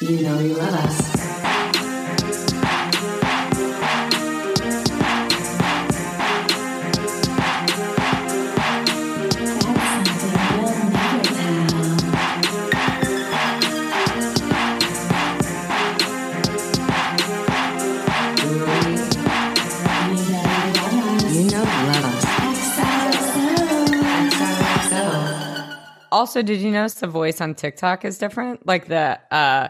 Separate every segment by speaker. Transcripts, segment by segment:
Speaker 1: You know you love us.
Speaker 2: Also, did you notice the voice on TikTok is different? Like the uh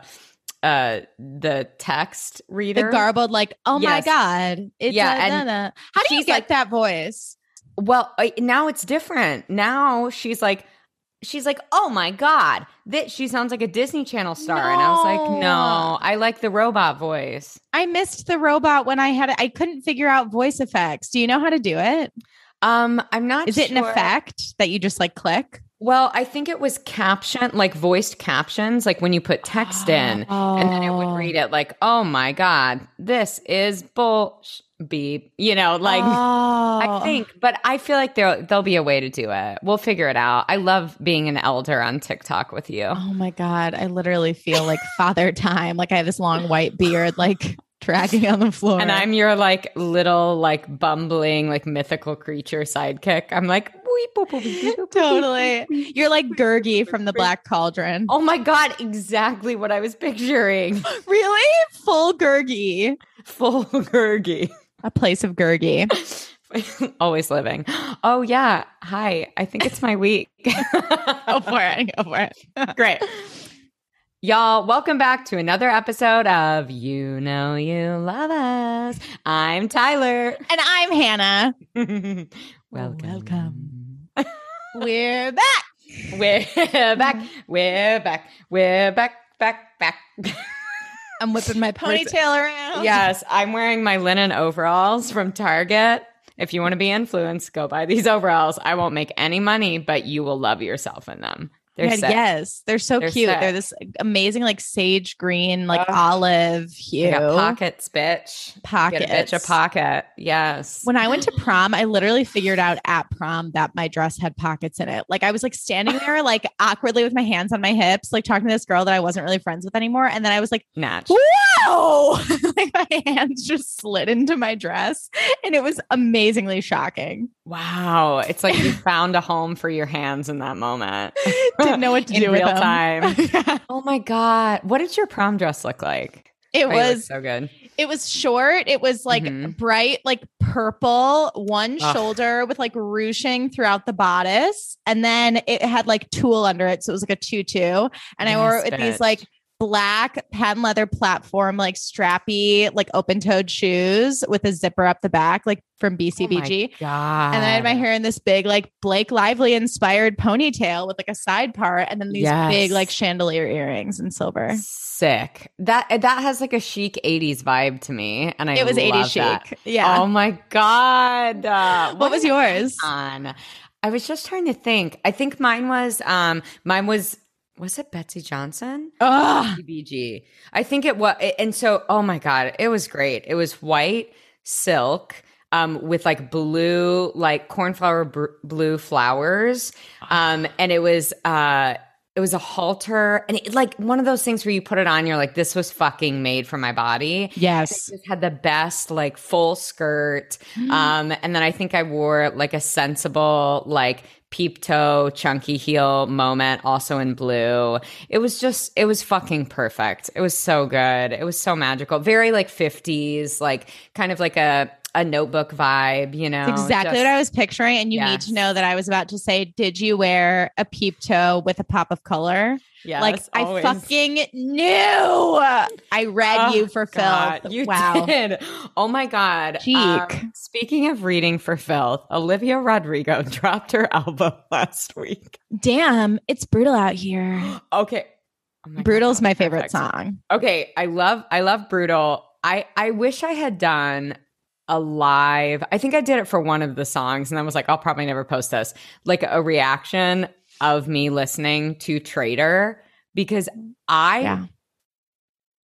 Speaker 2: uh the text reader.
Speaker 3: The garbled, like, oh my god, it's
Speaker 2: Yeah,
Speaker 3: yeah.
Speaker 2: and
Speaker 3: How do you get
Speaker 2: like-
Speaker 3: that voice?
Speaker 2: well, now it's different. Now she's like she's like, "Oh my god, that she sounds like a Disney Channel star." And I was like,
Speaker 3: No.
Speaker 2: "No, I like the robot voice."
Speaker 3: I missed the robot when I had it. I couldn't figure out voice effects. Do you know how to do it?
Speaker 2: Um, I'm not
Speaker 3: Is it an effect that you just like click?
Speaker 2: Well, I think it was caption, like voiced captions, like when you put text in, and then it would
Speaker 3: Oh.
Speaker 2: read it like, "Oh my god, this is bull beep," you know, like. I
Speaker 3: Oh.
Speaker 2: think, but I feel like there there'll be a way to do it. We'll figure it out. I love being an elder on TikTok with you.
Speaker 3: Oh my god, I literally feel like father time. Like I have this long white beard, like dragging on the floor.
Speaker 2: And I'm your like little like bumbling like mythical creature sidekick. I'm like "Weep, boop, boop, boop, boop, boop,
Speaker 3: totally. You're like Gurgi from the Black Cauldron.
Speaker 2: Oh my god, exactly what I was picturing.
Speaker 3: Really? Full Gurgi.
Speaker 2: Full Gurgi.
Speaker 3: A place of Gurgi.
Speaker 2: Always living. Oh yeah. Hi. I think it's my week.
Speaker 3: Go for it. Go for it.
Speaker 2: Great. Y'all, welcome back to another episode of You Know You Love Us. I'm Tyler.
Speaker 3: And I'm Hannah.
Speaker 2: welcome.
Speaker 3: Welcome. We're back.
Speaker 2: We're back. Mm-hmm. We're back. We're back, back, back.
Speaker 3: I'm whipping my ponytail around.
Speaker 2: yes, I'm wearing my linen overalls from Target. If you want to be influenced, go buy these overalls. I won't make any money, but you will love yourself in them. They're sick.
Speaker 3: yes, they're so
Speaker 2: They're
Speaker 3: cute.
Speaker 2: sick.
Speaker 3: They're this amazing, like sage green, like
Speaker 2: Ugh.
Speaker 3: olive hue.
Speaker 2: pockets, bitch.
Speaker 3: Pockets.
Speaker 2: Get a bitch a pocket. Yes.
Speaker 3: When I went to prom, I literally figured out at prom that my dress had pockets in it. Like I was like standing there, like awkwardly with my hands on my hips, like talking to this girl that I wasn't really friends with anymore. And then I was like,
Speaker 2: Natch.
Speaker 3: whoa! like my hands just slid into my dress. And it was amazingly shocking.
Speaker 2: Wow. It's like you found a home for your hands in that moment.
Speaker 3: Didn't know what to do with
Speaker 2: real
Speaker 3: them.
Speaker 2: time. Oh my God. What did your prom dress look like?
Speaker 3: It
Speaker 2: Oh,
Speaker 3: was
Speaker 2: so good.
Speaker 3: it was short. It was like
Speaker 2: Mhm.
Speaker 3: bright, like purple, one
Speaker 2: Ugh.
Speaker 3: shoulder with like ruching throughout the bodice. And then it had like tulle under it. So it was like a tutu. And I wore it
Speaker 2: Yes,
Speaker 3: with these like black patent leather platform, like strappy, like open toed shoes with a zipper up the back, like from BCBG.
Speaker 2: Oh God.
Speaker 3: and then I had my hair in this big, like Blake Lively inspired ponytail with like a side part, and then these
Speaker 2: Yes.
Speaker 3: big, like chandelier earrings in silver.
Speaker 2: Sick. That that has like a chic 80s vibe to me. And I
Speaker 3: it was 80s chic.
Speaker 2: that.
Speaker 3: Yeah.
Speaker 2: Oh my God. Uh,
Speaker 3: what was yours?
Speaker 2: icon. I was just trying to think. I think mine was um mine was was it Betsey Johnson?
Speaker 3: Ugh.
Speaker 2: BBG. I think it was and so oh my god, it was great. It was white silk um with like blue like cornflower br- blue flowers. Um and it was uh it was a halter and it, like one of those things where you put it on you're like this was fucking made for my body.
Speaker 3: Yes.
Speaker 2: It had the best like full skirt. Um, and then I think I wore like a sensible like peep toe chunky heel moment also in blue. It was just it was fucking perfect. It was so good. It was so magical. Very like 50s, like kind of like a a notebook vibe, you know.
Speaker 3: That's exactly
Speaker 2: just-
Speaker 3: what I was picturing. And you need to know that I was about to say, did you wear a peep toe with a pop of color?
Speaker 2: Yes,
Speaker 3: like
Speaker 2: always.
Speaker 3: I fucking knew. I read
Speaker 2: Oh,
Speaker 3: you for
Speaker 2: God,
Speaker 3: filth.
Speaker 2: You
Speaker 3: wow.
Speaker 2: did. Oh my God.
Speaker 3: Cheek.
Speaker 2: Um, speaking of reading for filth, Olivia Rodrigo dropped her album last week.
Speaker 3: Damn, it's brutal out here.
Speaker 2: Okay. Oh God,
Speaker 3: Brutal's
Speaker 2: that
Speaker 3: my favorite
Speaker 2: perfect.
Speaker 3: song.
Speaker 2: Okay, I love I love Brutal. I I wish I had done a live. I think I did it for one of the songs and I was like I'll probably never post this. Like a reaction of me listening to Traitor because I
Speaker 3: Yeah.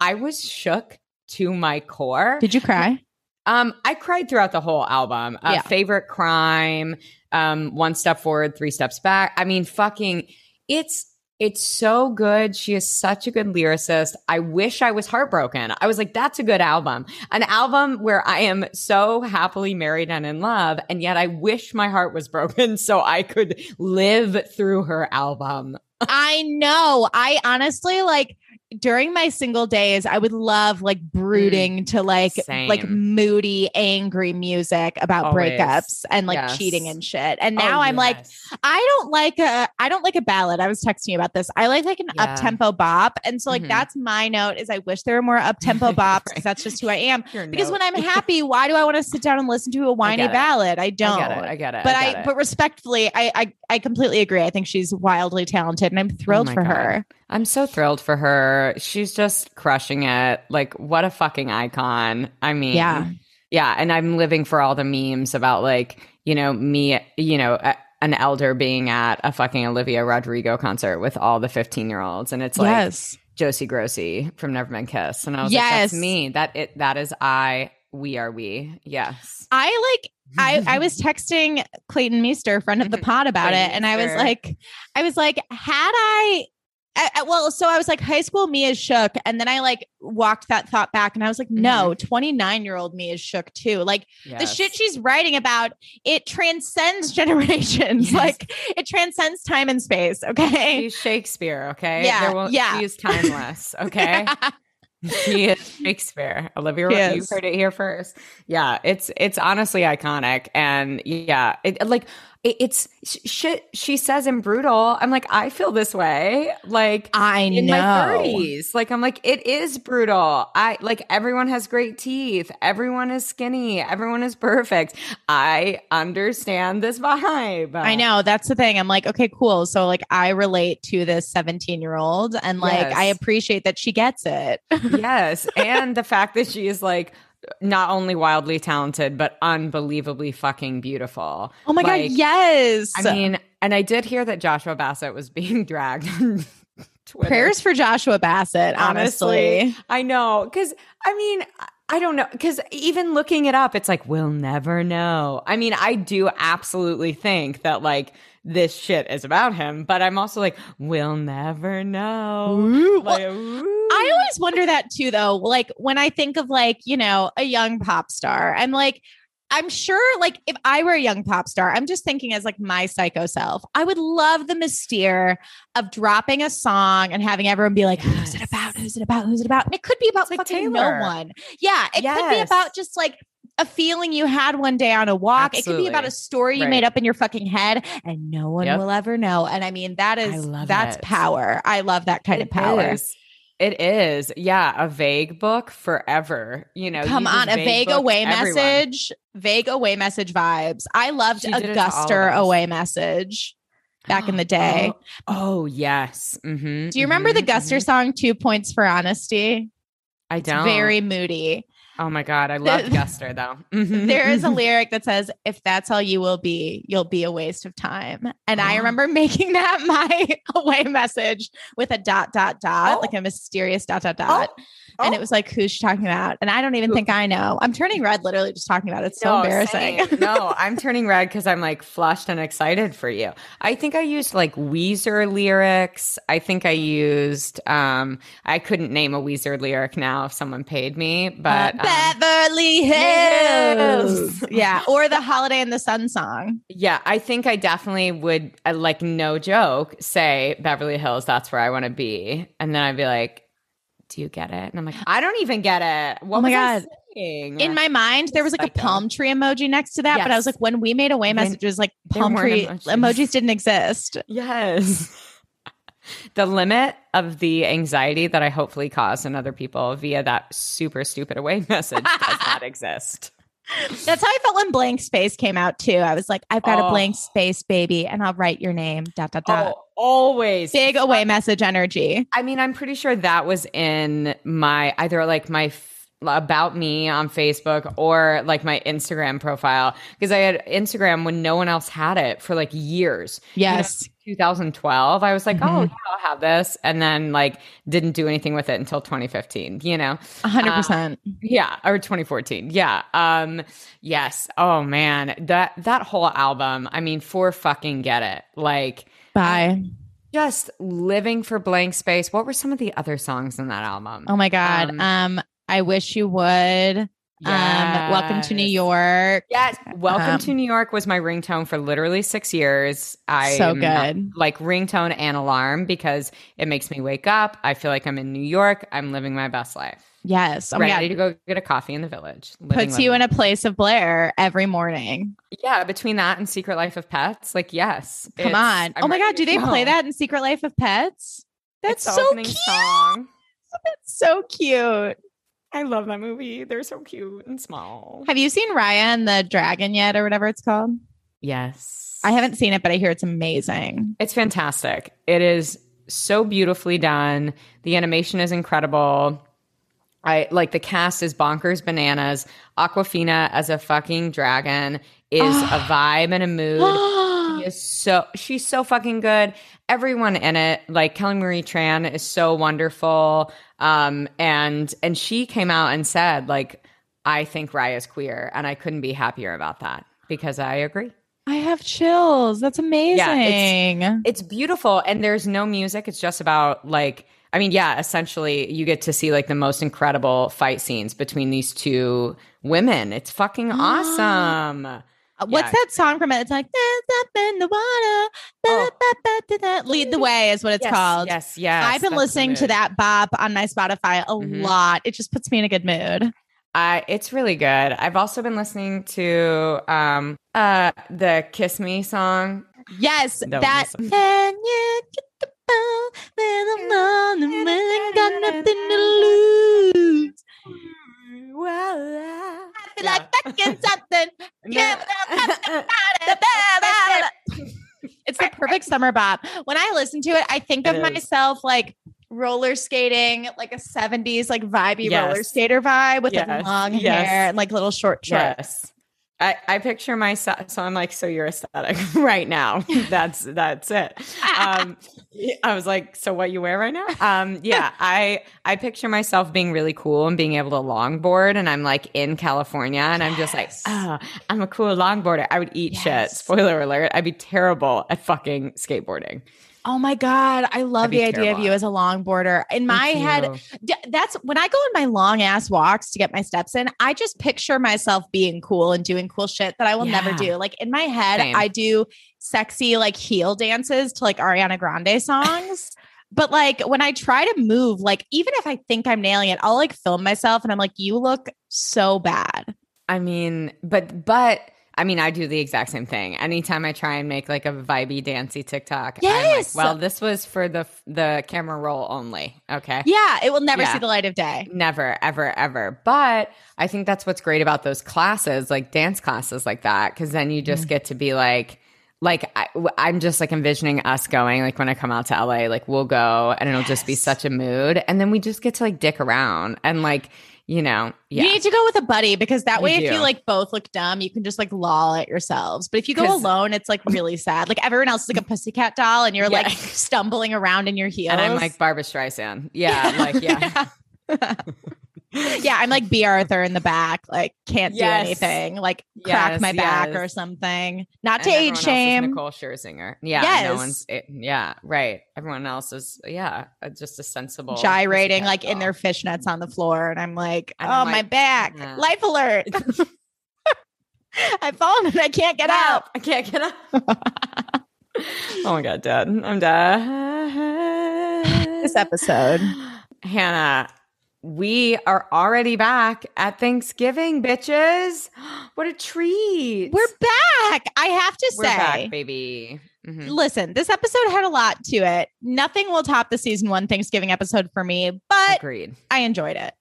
Speaker 2: I was shook to my core.
Speaker 3: Did you cry?
Speaker 2: Um, I cried throughout the whole album. Uh,
Speaker 3: Yeah.
Speaker 2: Favorite crime, um, one step forward, three steps back. I mean, fucking, it's It's so good. She is such a good lyricist. I wish I was heartbroken. I was like, that's a good album. An album where I am so happily married and in love. And yet I wish my heart was broken so I could live through her album.
Speaker 3: I know. I honestly like during my single days, I would love like brooding to like like
Speaker 2: Mm.
Speaker 3: Moody, angry music about
Speaker 2: Always.
Speaker 3: breakups and like
Speaker 2: Yes.
Speaker 3: cheating and shit. And
Speaker 2: Oh,
Speaker 3: now I'm like. I don't like a I don't like a ballad. I was texting you about this. I like like an
Speaker 2: Yeah.
Speaker 3: up tempo bop. And so like
Speaker 2: Mhm.
Speaker 3: that's my note is I wish there were more up tempo bops because that's just who I am.
Speaker 2: Your
Speaker 3: Because when. I'm happy, why do I want to sit down and listen to a whiny
Speaker 2: it.
Speaker 3: ballad? I don't.
Speaker 2: I get it. I get it.
Speaker 3: but
Speaker 2: I,
Speaker 3: I,
Speaker 2: it.
Speaker 3: but respectfully, I, I I completely agree. I think she's wildly talented and I'm thrilled
Speaker 2: Oh
Speaker 3: for
Speaker 2: God.
Speaker 3: her.
Speaker 2: I'm so thrilled for her. She's just crushing it. Like, what a fucking icon. I mean,
Speaker 3: Yeah.
Speaker 2: Yeah. And I'm living for all the memes about, like, you know, me, you know, a, an elder being at a fucking Olivia Rodrigo concert with all the 15 year olds. And it's like
Speaker 3: yes.
Speaker 2: Josie Grossie from Never Been Kissed. And I was like, that's
Speaker 3: Yes.
Speaker 2: me. That it that is I. We are we. Yes.
Speaker 3: I like I I was texting Clayton Meester, friend of the pod, about it, and I was like, I was like, had I, I, I- well, so I was like, high school me is shook, and then I like walked that thought back, and I was like, no, mm-hmm. twenty nine year old me is shook too. Like the shit she's writing about, it transcends generations,
Speaker 2: Yes.
Speaker 3: like it transcends time and space. Okay,
Speaker 2: She's Shakespeare, okay?
Speaker 3: Yeah,
Speaker 2: will-
Speaker 3: yeah.
Speaker 2: She is timeless, okay? she is Shakespeare. Olivia, you heard it here first. Yeah, it's it's honestly iconic, and yeah, it like it's shit. She says in brutal. I'm like, I feel this way, like
Speaker 3: I
Speaker 2: in
Speaker 3: know.
Speaker 2: my 30s. Like I'm like, it is brutal. I like everyone has great teeth. Everyone is skinny. Everyone is perfect. I understand this vibe.
Speaker 3: I know that's the thing. I'm like, okay, cool. So like I relate to this 17 year old and like I appreciate that she gets it.
Speaker 2: yes and the fact that she is like not only wildly talented but unbelievably fucking beautiful
Speaker 3: Oh my
Speaker 2: Like,
Speaker 3: god, yes.
Speaker 2: i mean and i did hear that joshua bassett was being dragged Twitter.
Speaker 3: prayers for Joshua Bassett, honestly.
Speaker 2: Honestly. i know because i mean I- I don't know because even looking it up, it's like we'll never know. I mean, I do absolutely think that like this shit is about him, but I'm also like we'll never know.
Speaker 3: Ooh,
Speaker 2: Like,
Speaker 3: well. I always wonder that too, though. Like when I think of like, you know, a young pop star, I'm like, I'm sure like if I were a young pop star, I'm just thinking as like my psycho self, I would love the mystere of dropping a song and having everyone be like, who's it about? Who's it about? Who's it about? And it could be about
Speaker 2: It's like
Speaker 3: fucking
Speaker 2: Taylor.
Speaker 3: no one. Yeah. It could be about just like a feeling you had one day on a walk. It could be about a story you
Speaker 2: Right.
Speaker 3: made up in your fucking head and no one
Speaker 2: Yep.
Speaker 3: will ever know. And I mean, that is that's
Speaker 2: it.
Speaker 3: power. I love that kind of power.
Speaker 2: is. It is. Yeah. A vague book forever. You know,
Speaker 3: Come on, a vague
Speaker 2: book
Speaker 3: away
Speaker 2: everyone.
Speaker 3: message, vague away message vibes. I loved
Speaker 2: She
Speaker 3: a
Speaker 2: did it to all of
Speaker 3: Guster away message back in the day.
Speaker 2: Oh, oh, yes. hmm
Speaker 3: Do you remember the Guster song Two Points for Honesty?
Speaker 2: I
Speaker 3: It's
Speaker 2: don't.
Speaker 3: very moody.
Speaker 2: Oh my god, I love Guster though. Mhm.
Speaker 3: There is a lyric that says, If that's all you will be, you'll be a waste of time. And I
Speaker 2: Oh.
Speaker 3: remember making that my away message with a dot, dot, dot,
Speaker 2: Oh.
Speaker 3: like a mysterious dot, dot, dot. And
Speaker 2: Oh.
Speaker 3: it was like, Who's she talking about? And I don't even
Speaker 2: Who-
Speaker 3: think I know. I'm turning red literally just talking about it. It's so
Speaker 2: No,
Speaker 3: embarrassing.
Speaker 2: no, I'm turning red because I'm like flushed and excited for you. I think I used like Weezer lyrics. I think I used um I couldn't name a Weezer lyric now if someone paid me, but um,
Speaker 3: Beverly
Speaker 2: Hills.
Speaker 3: Hills. yeah. Or the Holiday in the Sun song.
Speaker 2: Yeah, I think I definitely would, uh, like, no joke, say Beverly Hills, that's where I want to be. And then I'd be like, do you get it? And I'm like, I don't even get it. What
Speaker 3: Oh my God.
Speaker 2: saying?
Speaker 3: In my mind, there was like a palm tree emoji next to that. But I was like, when we made away messages, like palm tree
Speaker 2: emojis.
Speaker 3: emojis didn't exist.
Speaker 2: yes. the limit of the anxiety that I hopefully caused in other people via that super stupid away message does not exist.
Speaker 3: That's how I felt when Blank Space came out too. I was like, I've got a
Speaker 2: Oh.
Speaker 3: blank space, baby, and I'll write your name. Dot dot dot.
Speaker 2: Oh, always.
Speaker 3: Big away message energy.
Speaker 2: I mean, I'm pretty sure that was in my either like my f- about me on Facebook or like my Instagram profile because I had Instagram when no one else had it for like years.
Speaker 3: Yes.
Speaker 2: 2012. I was like, oh,
Speaker 3: Mhm.
Speaker 2: yeah, I'll have this. And then like didn't do anything with it until 2015, you know?
Speaker 3: A hundred
Speaker 2: Uh,
Speaker 3: percent.
Speaker 2: Yeah, or 2014. Yeah. Um yes. Oh man, that that whole album, I mean, for fucking get it. Like
Speaker 3: Bye.
Speaker 2: just living for blank space. What were some of the other songs in that album?
Speaker 3: Oh my god.
Speaker 2: Um,
Speaker 3: Um, I wish you would. Um, welcome to New York.
Speaker 2: Yes. Welcome
Speaker 3: Um,
Speaker 2: to New York was my ringtone for literally six years. I
Speaker 3: So good.
Speaker 2: Like ringtone and alarm because it makes me wake up. I feel like I'm in New York. I'm living my best life.
Speaker 3: Yes. Oh
Speaker 2: Ready to go get a coffee in the village. Living,
Speaker 3: Puts you in a place of Blair every morning.
Speaker 2: yeah. Between that and Secret Life of Pets, like yes.
Speaker 3: Come on.
Speaker 2: I'm
Speaker 3: oh my god, do they
Speaker 2: go.
Speaker 3: play that in Secret Life of Pets? That's so cute.
Speaker 2: song.
Speaker 3: That's so cute.
Speaker 2: I love that movie. They're so cute and small.
Speaker 3: Have you seen Raya and the Dragon yet, or whatever it's called?
Speaker 2: Yes.
Speaker 3: I haven't seen it, but I hear it's amazing.
Speaker 2: It's fantastic. It is so beautifully done. The animation is incredible. I like the cast is bonkers bananas. Awkwafina as a fucking dragon is a vibe and a mood. She is so she's so fucking good. Everyone in it, like Kelly Marie Tran, is so wonderful. Um, and and she came out and said, like, I think Raya's queer, and I couldn't be happier about that because I agree.
Speaker 3: I have chills. That's amazing.
Speaker 2: Yeah, it's beautiful and there's no music it's just about like i mean yeah essentially you get to see like the most incredible fight scenes between these two women it's fucking awesome
Speaker 3: What's
Speaker 2: Yeah.
Speaker 3: that song from it? It's like "Dance up in the water.
Speaker 2: Oh.
Speaker 3: ba, da, da." Lead the way is what it's
Speaker 2: yes,
Speaker 3: called.
Speaker 2: yes yes
Speaker 3: I've been listening to that bop on my Spotify a
Speaker 2: Mhm.
Speaker 3: lot. It just puts me in a good mood.
Speaker 2: I it's really good i've also been listening to um uh the kiss me song
Speaker 3: Yes,
Speaker 2: That
Speaker 3: that. Can you get the ball when I'm on the man? Got nothing to lose.
Speaker 2: Well
Speaker 3: I feel like fucking something. It's the perfect summer bop. When I listen to it, I think
Speaker 2: It
Speaker 3: of
Speaker 2: is.
Speaker 3: myself like roller skating, like a 70s, like vibey
Speaker 2: Yes.
Speaker 3: roller skater vibe with like long
Speaker 2: Yes.
Speaker 3: hair and like little short shorts.
Speaker 2: Yes. I, I picture myself so I'm like, so you're aesthetic right now. That's that's it. Um I was like, so what you wear right now? Um yeah, I I picture myself being really cool and being able to longboard and I'm like in California and I'm just like, oh, I'm a cool longboarder. I would eat shit. Spoiler alert, I'd be terrible at fucking skateboarding.
Speaker 3: Oh my God. I love the idea of you as a longboarder. In my head, that's when I go on my long ass walks to get my steps in. I just picture myself being cool and doing cool shit that I will never do. Like in my head,
Speaker 2: Same.
Speaker 3: I do sexy like heel dances to like Ariana Grande songs. but like when I try to move, like even if I think I'm nailing it, I'll like film myself and I'm like, you look so bad.
Speaker 2: I mean, but but I mean, I do the exact same thing. Anytime I try and make like a vibey, dancey TikTok, I'm like,
Speaker 3: Yes.
Speaker 2: well, this was for the the camera roll only. Okay.
Speaker 3: Yeah, it will never
Speaker 2: Yeah.
Speaker 3: see the light of day.
Speaker 2: Never, ever, ever. But I think that's what's great about those classes, like dance classes like that, because then you just mm-hmm. get to be like, like I, am just like envisioning us going, like when I come out to LA, like we'll go and it'll just be such a mood, and then we just get to like dick around and like, you know, yeah.
Speaker 3: You need to go with a buddy because that
Speaker 2: You
Speaker 3: way, if you like both look dumb, you can just like loll at yourselves. But if you go alone, it's like really sad. Like everyone else is like a pussycat doll, and you're
Speaker 2: Yeah.
Speaker 3: like stumbling around in your heels.
Speaker 2: and I'm like Barbra Streisand. Yeah, like yeah.
Speaker 3: yeah, I'm like Bea Arthur in the back, like can't
Speaker 2: Yes.
Speaker 3: do anything, like crack
Speaker 2: Yes,
Speaker 3: my back
Speaker 2: yes.
Speaker 3: or something. Not to age shame.
Speaker 2: Nicole Scherzinger. Yeah,
Speaker 3: Yes.
Speaker 2: no one's. It, yeah, right. Everyone else is. Yeah, uh, just a sensible
Speaker 3: Gyrating like in their fishnets on the floor, and I'm like,
Speaker 2: And
Speaker 3: oh
Speaker 2: I'm
Speaker 3: my
Speaker 2: like,
Speaker 3: back,
Speaker 2: nah.
Speaker 3: life alert! I've fallen and I can't get out.
Speaker 2: I can't get up. oh my god, dead. I'm dead.
Speaker 3: This episode.
Speaker 2: Hannah, we are already back at Thanksgiving, bitches. What a treat.
Speaker 3: We're back. I have to
Speaker 2: We're
Speaker 3: say,
Speaker 2: back, baby. Mhm.
Speaker 3: listen, this episode had a lot to it. Nothing will top the season one Thanksgiving episode for me, but
Speaker 2: Agreed.
Speaker 3: I enjoyed it.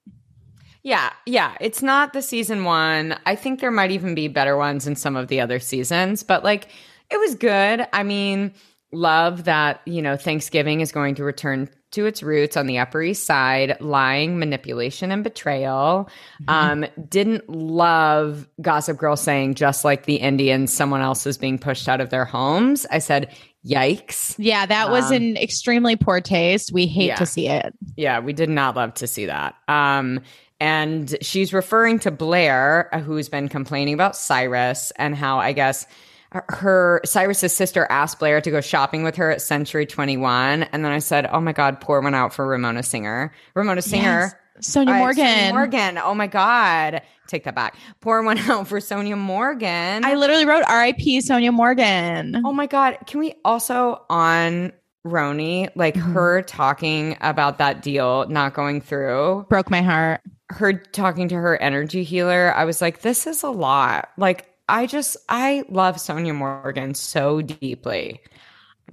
Speaker 2: Yeah, yeah. It's not the season one. I think there might even be better ones in some of the other seasons, but like it was good. I mean, love that, you know, Thanksgiving is going to return to its roots on the Upper East Side, lying, manipulation, and betrayal. Um, didn't love Gossip Girl saying, just like the Indians, someone else is being pushed out of their homes. I said, yikes.
Speaker 3: Yeah, that was
Speaker 2: Um,
Speaker 3: an extremely poor taste. We hate
Speaker 2: yeah.
Speaker 3: to see it.
Speaker 2: Yeah, we did not love to see that. Um, and she's referring to Blair, uh, who's been complaining about Cyrus and how I guess her Cyrus's sister asked Blair to go shopping with her at Century 21 and then I said, "Oh my god, pour one out for Ramona Singer." Ramona Singer.
Speaker 3: Yes.
Speaker 2: Sonja
Speaker 3: Morgan.
Speaker 2: Sonja Morgan. Oh my god. Take that back. Pour one out for Sonja Morgan.
Speaker 3: I literally wrote R.I.P. Sonja Morgan.
Speaker 2: Oh my god! Can we also on Roni like
Speaker 3: Mhm.
Speaker 2: her talking about that deal not going through?
Speaker 3: Broke my heart.
Speaker 2: Her talking to her energy healer. I was like, this is a lot. Like, I just I love Sonja Morgan so deeply.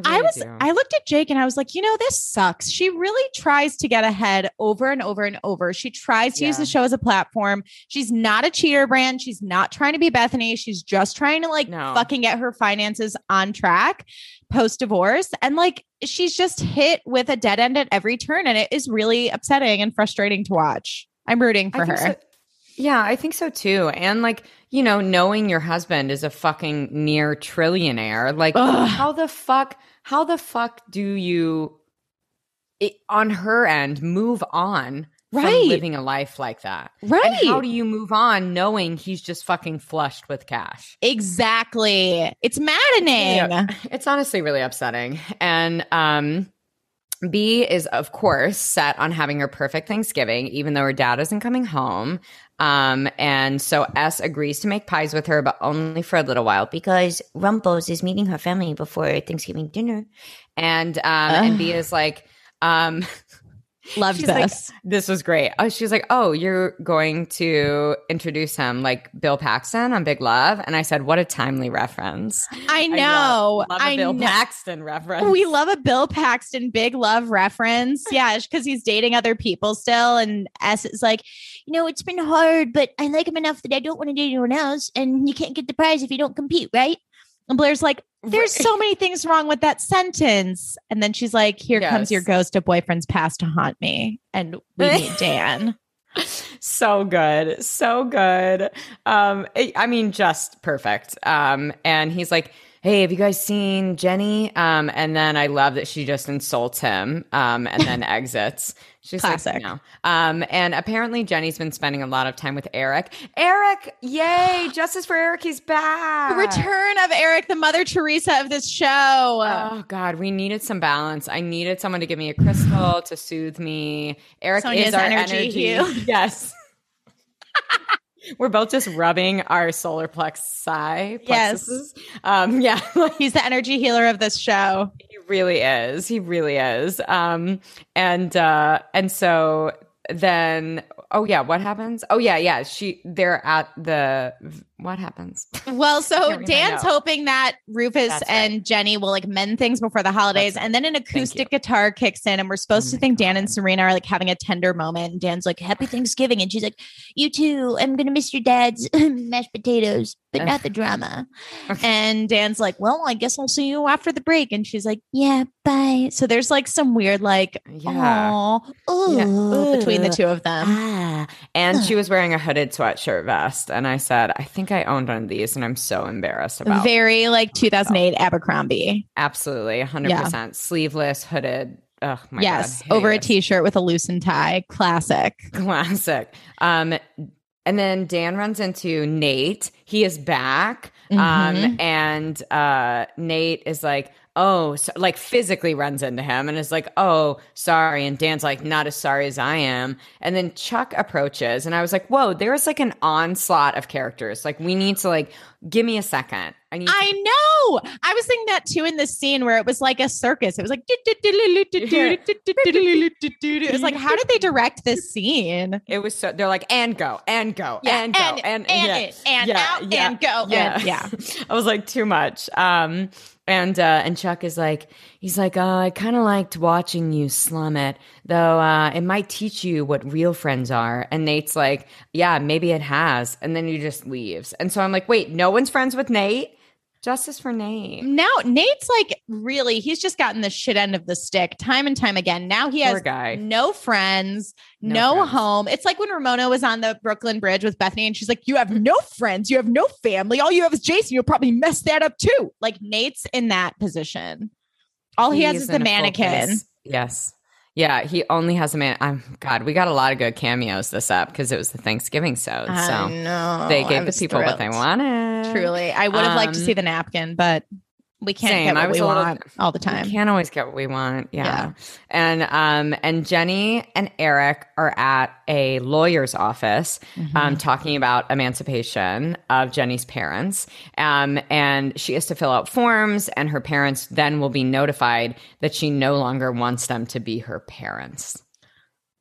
Speaker 3: I
Speaker 2: really
Speaker 3: was
Speaker 2: do.
Speaker 3: I looked at Jake and I was like, you know, this sucks. She really tries to get ahead over and over and over. She tries to use the show as a platform. She's not a cheater brand. She's not trying to be Bethenny. She's just trying to like
Speaker 2: No.
Speaker 3: fucking get her finances on track post divorce. And like she's just hit with a dead end at every turn. And it is really upsetting and frustrating to watch. I'm rooting for
Speaker 2: I
Speaker 3: her.
Speaker 2: so- yeah, I think so too. And like, you know, knowing your husband is a fucking near trillionaire, like
Speaker 3: Ugh.
Speaker 2: how the fuck how the fuck do you it, on her end move on from
Speaker 3: Right.
Speaker 2: living a life like that?
Speaker 3: Right.
Speaker 2: And how do you move on knowing he's just fucking flushed with cash?
Speaker 3: exactly. It's maddening.
Speaker 2: It's honestly really upsetting. And um B is of course set on having her perfect Thanksgiving, even though her dad isn't coming home. Um, and so S agrees to make pies with her, but only for a little while because Rumples is meeting her family before Thanksgiving dinner. And um and B is like, um
Speaker 3: Loved
Speaker 2: She's like,
Speaker 3: this.
Speaker 2: this was great. Oh, she's like, "Oh, you're going to introduce him like Bill Paxton on Big Love," and I said, "What a timely reference."
Speaker 3: I
Speaker 2: I
Speaker 3: know.
Speaker 2: love, love a
Speaker 3: I
Speaker 2: Bill
Speaker 3: know.
Speaker 2: Paxton reference.
Speaker 3: We love a Bill Paxton big love reference. Yeah, because he's dating other people still. And S is like, you know, it's been hard, but I like him enough that I don't want to date anyone else. And you can't get the prize if you don't compete, right? And Blair's like, there's so many things wrong with that sentence. And then she's like, here comes your ghost of boyfriend's past to haunt me. And we meet Dan.
Speaker 2: so good, so good. Um, I I mean, just perfect. Um, and he's like, "Hey, have you guys seen Jenny?" Um, and then I love that she just insults him. Um, and then exits. She's
Speaker 3: Classic.
Speaker 2: like, "No." Um, and apparently Jenny's been spending a lot of time with Eric. Eric, yay! Justice for Eric, he's back.
Speaker 3: The return of Eric, the Mother Teresa of this show.
Speaker 2: Oh God, we needed some balance. I needed someone to give me a crystal to soothe me. Eric
Speaker 3: Sonja's
Speaker 2: is our
Speaker 3: energy
Speaker 2: energy. Yes. We're both just rubbing our solar plexi.
Speaker 3: Yes.
Speaker 2: plexuses. Um, yeah.
Speaker 3: He's the energy healer of this show.
Speaker 2: he really is. He really is. Um, and uh, and so then oh yeah, what happens? Oh yeah, yeah. She they're at the what happens?
Speaker 3: Well, so
Speaker 2: Here we find
Speaker 3: Dan's hoping that Rufus
Speaker 2: That's
Speaker 3: and Jenny will like mend things before the holidays,
Speaker 2: right.
Speaker 3: and then an acoustic guitar kicks in, and we're supposed
Speaker 2: Oh
Speaker 3: to think Dan and Serena are like having a tender moment. And Dan's like, "Happy Thanksgiving," and she's like, "You too. I'm gonna miss your dad's mashed potatoes, but not the drama." and Dan's like, "Well, I guess I'll see you after the break," and she's like, "Yeah, bye." So there's like some weird like,
Speaker 2: Yeah.
Speaker 3: "Aw,
Speaker 2: Yeah.
Speaker 3: ooh," between the two of them.
Speaker 2: Ah. And she was wearing a hooded sweatshirt vest. And I said, I think I owned one of these and I'm so embarrassed about
Speaker 3: Very like 2008 Abercrombie.
Speaker 2: Absolutely. 100%. Sleeveless, hooded. Oh my
Speaker 3: yes,
Speaker 2: God.
Speaker 3: over a t-shirt with a loosened tie. Classic.
Speaker 2: Classic. Um, and then Dan runs into Nate. He is back.
Speaker 3: Mhm.
Speaker 2: Um, and uh, Nate is like, oh, so, like physically runs into him and is like, oh, sorry. And Dan's like, not as sorry as I am. And then Chuck approaches, and I was like, whoa, there's like an onslaught of characters. Like, we need to like, give me a second. I need.
Speaker 3: I know. I was thinking that too in this scene where it was like a circus. It was like it was like how did they direct this scene?
Speaker 2: it was so. They're like, and go, and go,
Speaker 3: Yeah,
Speaker 2: and go,
Speaker 3: and-
Speaker 2: and
Speaker 3: and
Speaker 2: yeah,
Speaker 3: and
Speaker 2: yeah,
Speaker 3: out,
Speaker 2: yeah,
Speaker 3: and go,
Speaker 2: yeah,
Speaker 3: and- yeah.
Speaker 2: I was like, too much. Um, and uh, and Chuck is like, he's like, oh, I kind of liked watching you slum it, though. Uh, it might teach you what real friends are. And Nate's like, yeah, maybe it has. And then he just leaves. And so I'm like, wait, no one's friends with Nate. Justice for Nate.
Speaker 3: Now Nate's like really he's just gotten the shit end of the stick time and time again. Now he has no friends,
Speaker 2: No
Speaker 3: no,
Speaker 2: friends.
Speaker 3: home. It's like when Ramona was on the Brooklyn Bridge with Bethenny and she's like, You have no friends, you have no family, all you have is Jason. You'll probably mess that up too. Like Nate's in that position. All he has
Speaker 2: He's
Speaker 3: is the
Speaker 2: in a full
Speaker 3: mannequin.
Speaker 2: Yes. Yeah, he only has a man. I'm God. We got a lot of good cameos this up because it was the Thanksgiving so.
Speaker 3: I
Speaker 2: So
Speaker 3: know.
Speaker 2: they gave the people what they wanted.
Speaker 3: Truly, I would have liked to
Speaker 2: Um,
Speaker 3: see the napkin, but we can't
Speaker 2: same.
Speaker 3: get
Speaker 2: I
Speaker 3: what
Speaker 2: was
Speaker 3: we
Speaker 2: little-
Speaker 3: want all the time.
Speaker 2: We can't always get what we want. Yeah.
Speaker 3: Yeah.
Speaker 2: And um and Jenny and Eric are at a lawyer's office
Speaker 3: Mm-hmm.
Speaker 2: um talking about emancipation of Jenny's parents. Um and she has to fill out forms and her parents then will be notified that she no longer wants them to be her parents.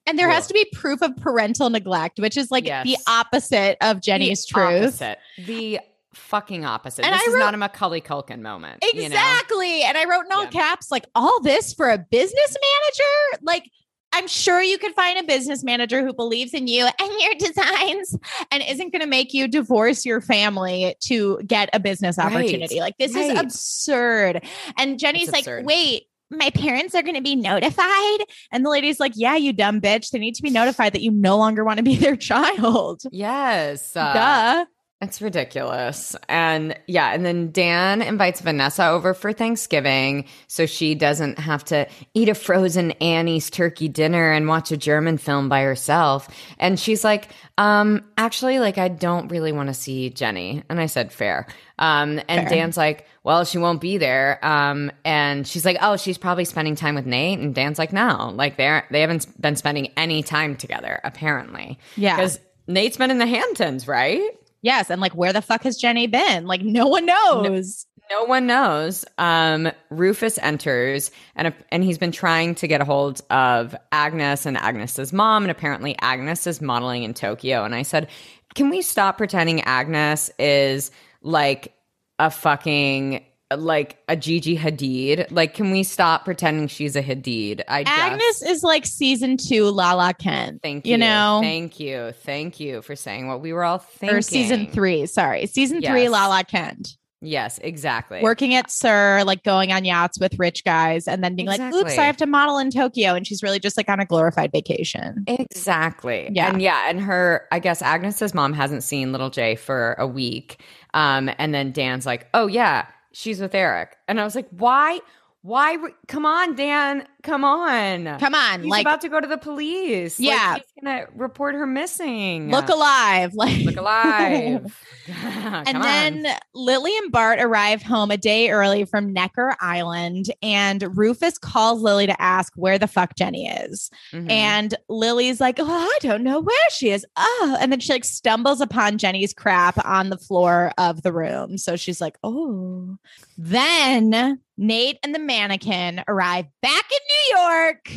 Speaker 3: And there has to be proof of parental neglect, which is like
Speaker 2: Yes.
Speaker 3: the opposite of Jenny's
Speaker 2: The
Speaker 3: truth.
Speaker 2: Opposite. The fucking opposite.
Speaker 3: And
Speaker 2: this
Speaker 3: I
Speaker 2: is
Speaker 3: wrote-
Speaker 2: not a Macaulay Culkin moment. you know?
Speaker 3: Exactly. And I wrote in all
Speaker 2: Yeah.
Speaker 3: caps, like, all this for a business manager? Like, I'm sure you could find a business manager who believes in you and your designs and isn't going to make you divorce your family to get a business
Speaker 2: Right.
Speaker 3: opportunity. Like, this is absurd. And Jenny's
Speaker 2: It's
Speaker 3: like,
Speaker 2: absurd.
Speaker 3: wait, my parents are going to be notified. And the lady's like, yeah, you dumb bitch. They need to be notified that you no longer want to be their child.
Speaker 2: Yes. uh,
Speaker 3: Duh.
Speaker 2: It's ridiculous. And yeah, and then Dan invites Vanessa over for Thanksgiving so she doesn't have to eat a frozen Annie's turkey dinner and watch a German film by herself. And she's like, um, actually, like, I don't really want to see Jenny. And I said, fair. Um, and
Speaker 3: Fair.
Speaker 2: Dan's like, well, she won't be there. Um, and she's like, oh, she's probably spending time with Nate. And Dan's like, no, like they're, they haven't been spending any time together, apparently.
Speaker 3: Yeah.
Speaker 2: Because Nate's been in the Hamptons, right?
Speaker 3: Yes. And like, where the fuck has Jenny been? Like, no one knows.
Speaker 2: No one knows. Um, Rufus enters, and and he's been trying to get a hold of Agnes and Agnes's mom, and apparently Agnes is modeling in Tokyo. And I said, "Can we stop pretending Agnes is like a fucking like a Gigi Hadid? Like, can we stop pretending she's a Hadid?" I just,
Speaker 3: Agnes is like season two Lala Kent.
Speaker 2: thank you,
Speaker 3: You know,
Speaker 2: thank you, thank you for saying what we were all thinking.
Speaker 3: or season three. Sorry, season three Lala Kent.
Speaker 2: Yes, exactly.
Speaker 3: Working at SUR, like going on yachts with rich guys, and then being like, "Oops, I have to model in Tokyo," and she's really just like on a glorified vacation.
Speaker 2: Exactly.
Speaker 3: Yeah.
Speaker 2: And yeah, and her, I guess Agnes's mom hasn't seen little Jay for a week. Um, and then Dan's like, oh yeah, she's with Eric. And I was like, why? Why? Come on, Dan. Come on.
Speaker 3: Come on,
Speaker 2: He's
Speaker 3: like
Speaker 2: about to go to the police. Like,
Speaker 3: Yeah.
Speaker 2: he's gonna report her missing.
Speaker 3: look alive, like
Speaker 2: Look alive.
Speaker 3: And
Speaker 2: on.
Speaker 3: then Lily and Bart arrive home a day early from Necker Island, and Rufus calls Lily to ask where the fuck Jenny is.
Speaker 2: Mhm.
Speaker 3: And Lily's like, Oh, I don't know where she is. Oh, and then she like stumbles upon Jenny's crap on the floor of the room. So she's like, Oh. Then Nate and the mannequin arrive back in New York.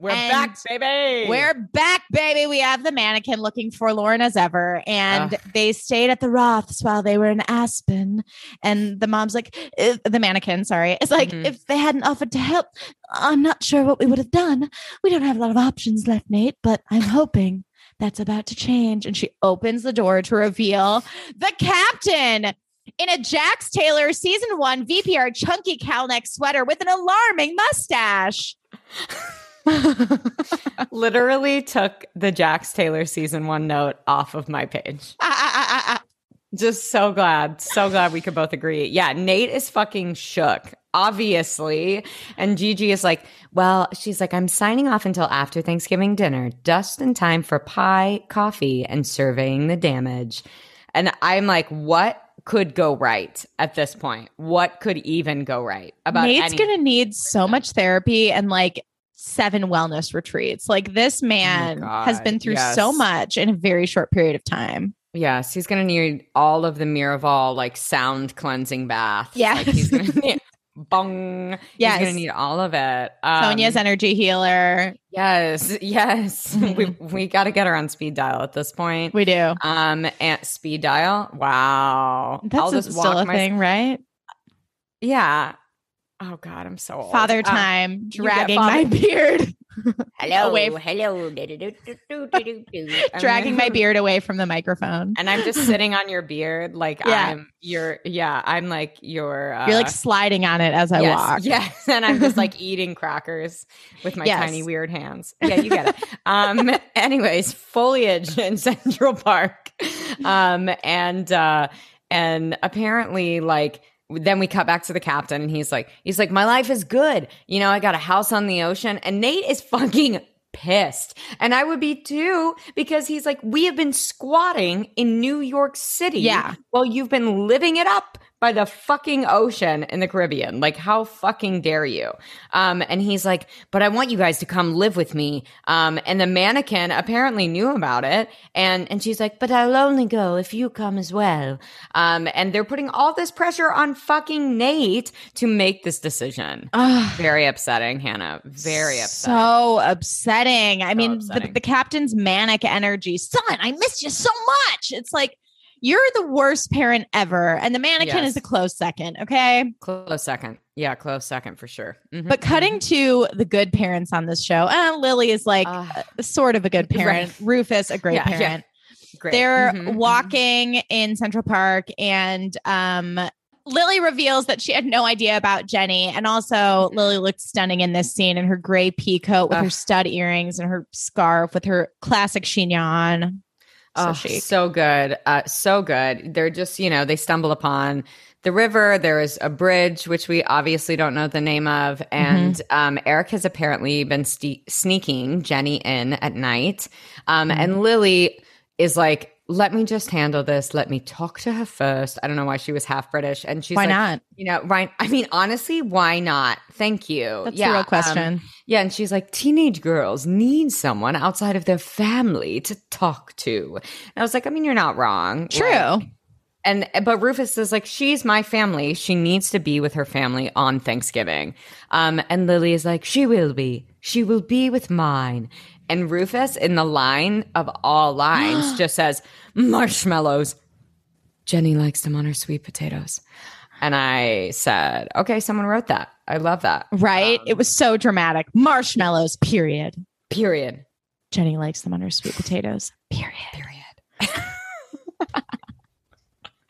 Speaker 2: we're
Speaker 3: and
Speaker 2: back, baby.
Speaker 3: We're back, baby. We have the mannequin looking forlorn as ever. And
Speaker 2: Ugh.
Speaker 3: they stayed at the Roths while they were in Aspen. And the mom's like, the mannequin, sorry. It's like,
Speaker 2: Mhm.
Speaker 3: if they hadn't offered to help, I'm not sure what we would have done. We don't have a lot of options left, Nate, but I'm hoping that's about to change. And she opens the door to reveal the captain. In a Jax Taylor season one VPR chunky cowl neck sweater with an alarming mustache.
Speaker 2: Literally took the Jax Taylor season one note off of my page. Just so glad, so glad we could both agree. Yeah, Nate is fucking shook, obviously. And Gigi is like, well, she's like, I'm signing off until after Thanksgiving dinner, just in time for pie, coffee, and surveying the damage. And I'm like, what could go right at this point? What could even go right about
Speaker 3: Nate's
Speaker 2: any-
Speaker 3: gonna need so much therapy and like seven wellness retreats. Like this oh man has been through so much in a very short period of time.
Speaker 2: Yes, he's gonna need all of the Miraval like sound cleansing baths.
Speaker 3: Yes.
Speaker 2: like, he's gonna need bong.
Speaker 3: Yes.
Speaker 2: he's gonna need all of it. Um,
Speaker 3: Sonja's energy healer.
Speaker 2: Yes, yes. we we got to get her on speed dial at this point.
Speaker 3: We do.
Speaker 2: Um, and speed dial. Wow,
Speaker 3: That's a- still a
Speaker 2: my-
Speaker 3: thing, right?
Speaker 2: Yeah. Oh God, I'm so old.
Speaker 3: Father
Speaker 2: Uh,
Speaker 3: time, dragging
Speaker 2: father-
Speaker 3: my beard,
Speaker 2: hello,
Speaker 3: away-
Speaker 2: hello,
Speaker 3: dragging my beard away from the microphone.
Speaker 2: And I'm just sitting on your beard, like
Speaker 3: Yeah.
Speaker 2: I'm your. Yeah, I'm like your. Uh,
Speaker 3: You're like sliding on it as I
Speaker 2: yes,
Speaker 3: walk.
Speaker 2: Yes, and I'm just like eating crackers with my
Speaker 3: Yes.
Speaker 2: tiny weird hands. Yeah, you get it. um anyways, foliage in Central Park. Um and uh and apparently like then we cut back to the captain and he's like he's like my life is good. You know, I got a house on the ocean and Nate is fucking pissed. And I would be too, because he's like, we have been squatting in New York City.
Speaker 3: Yeah.
Speaker 2: While you've been living it up by the fucking ocean in the Caribbean. Like, how fucking dare you? Um, and he's like, but I want you guys to come live with me. Um, and the mannequin apparently knew about it. And, and she's like, but I'll only go if you come as well. Um, and they're putting all this pressure on fucking Nate to make this decision.
Speaker 3: Ugh.
Speaker 2: Very upsetting, Hannah. Very upsetting.
Speaker 3: So upsetting. I mean,
Speaker 2: upsetting.
Speaker 3: The, the captain's manic energy. Son, I missed you so much. It's like you're the worst parent ever. And the mannequin
Speaker 2: Yes.
Speaker 3: is a close second. Okay.
Speaker 2: close second. Yeah, close second for sure. Mhm,
Speaker 3: But cutting to the good parents on this show, uh, Lily is like uh, sort of a good
Speaker 2: Right.
Speaker 3: parent. Rufus, a great
Speaker 2: Yeah, yeah.
Speaker 3: parent.
Speaker 2: mhm. Great.
Speaker 3: They're
Speaker 2: Mhm, mhm.
Speaker 3: walking in Central Park and um Lily reveals that she had no idea about Jenny. And also Lily looked stunning in this scene in her gray pea coat with her stud earrings and her scarf with her classic chignon. So
Speaker 2: oh,
Speaker 3: chic.
Speaker 2: so good. Uh, so good. They're just, you know, they stumble upon the river. There is a bridge, which we obviously don't know the name of. And um, Eric has apparently been ste- sneaking Jenny in at night. Um, And Lily is like, let me just handle this. Let me talk to her first. I don't know why she was half British. And she's
Speaker 3: Why
Speaker 2: like,
Speaker 3: not?
Speaker 2: You know, right. I mean, honestly, why not? Thank you.
Speaker 3: That's
Speaker 2: yeah,
Speaker 3: the real
Speaker 2: um,
Speaker 3: question.
Speaker 2: yeah, and she's like, teenage girls need someone outside of their family to talk to. And I was like, I mean, you're not wrong.
Speaker 3: True.
Speaker 2: Like, and but Rufus is like, she's my family. She needs to be with her family on Thanksgiving. Um, and Lily is like, she will be. She will be with mine. And Rufus, in the line of all lines, just says, marshmallows. Jenny likes them on her sweet potatoes. And I said, okay, someone wrote that. I love that.
Speaker 3: right?
Speaker 2: Um,
Speaker 3: it was so dramatic. Marshmallows, period.
Speaker 2: Period.
Speaker 3: Jenny likes them on her sweet potatoes. Period.
Speaker 2: Period.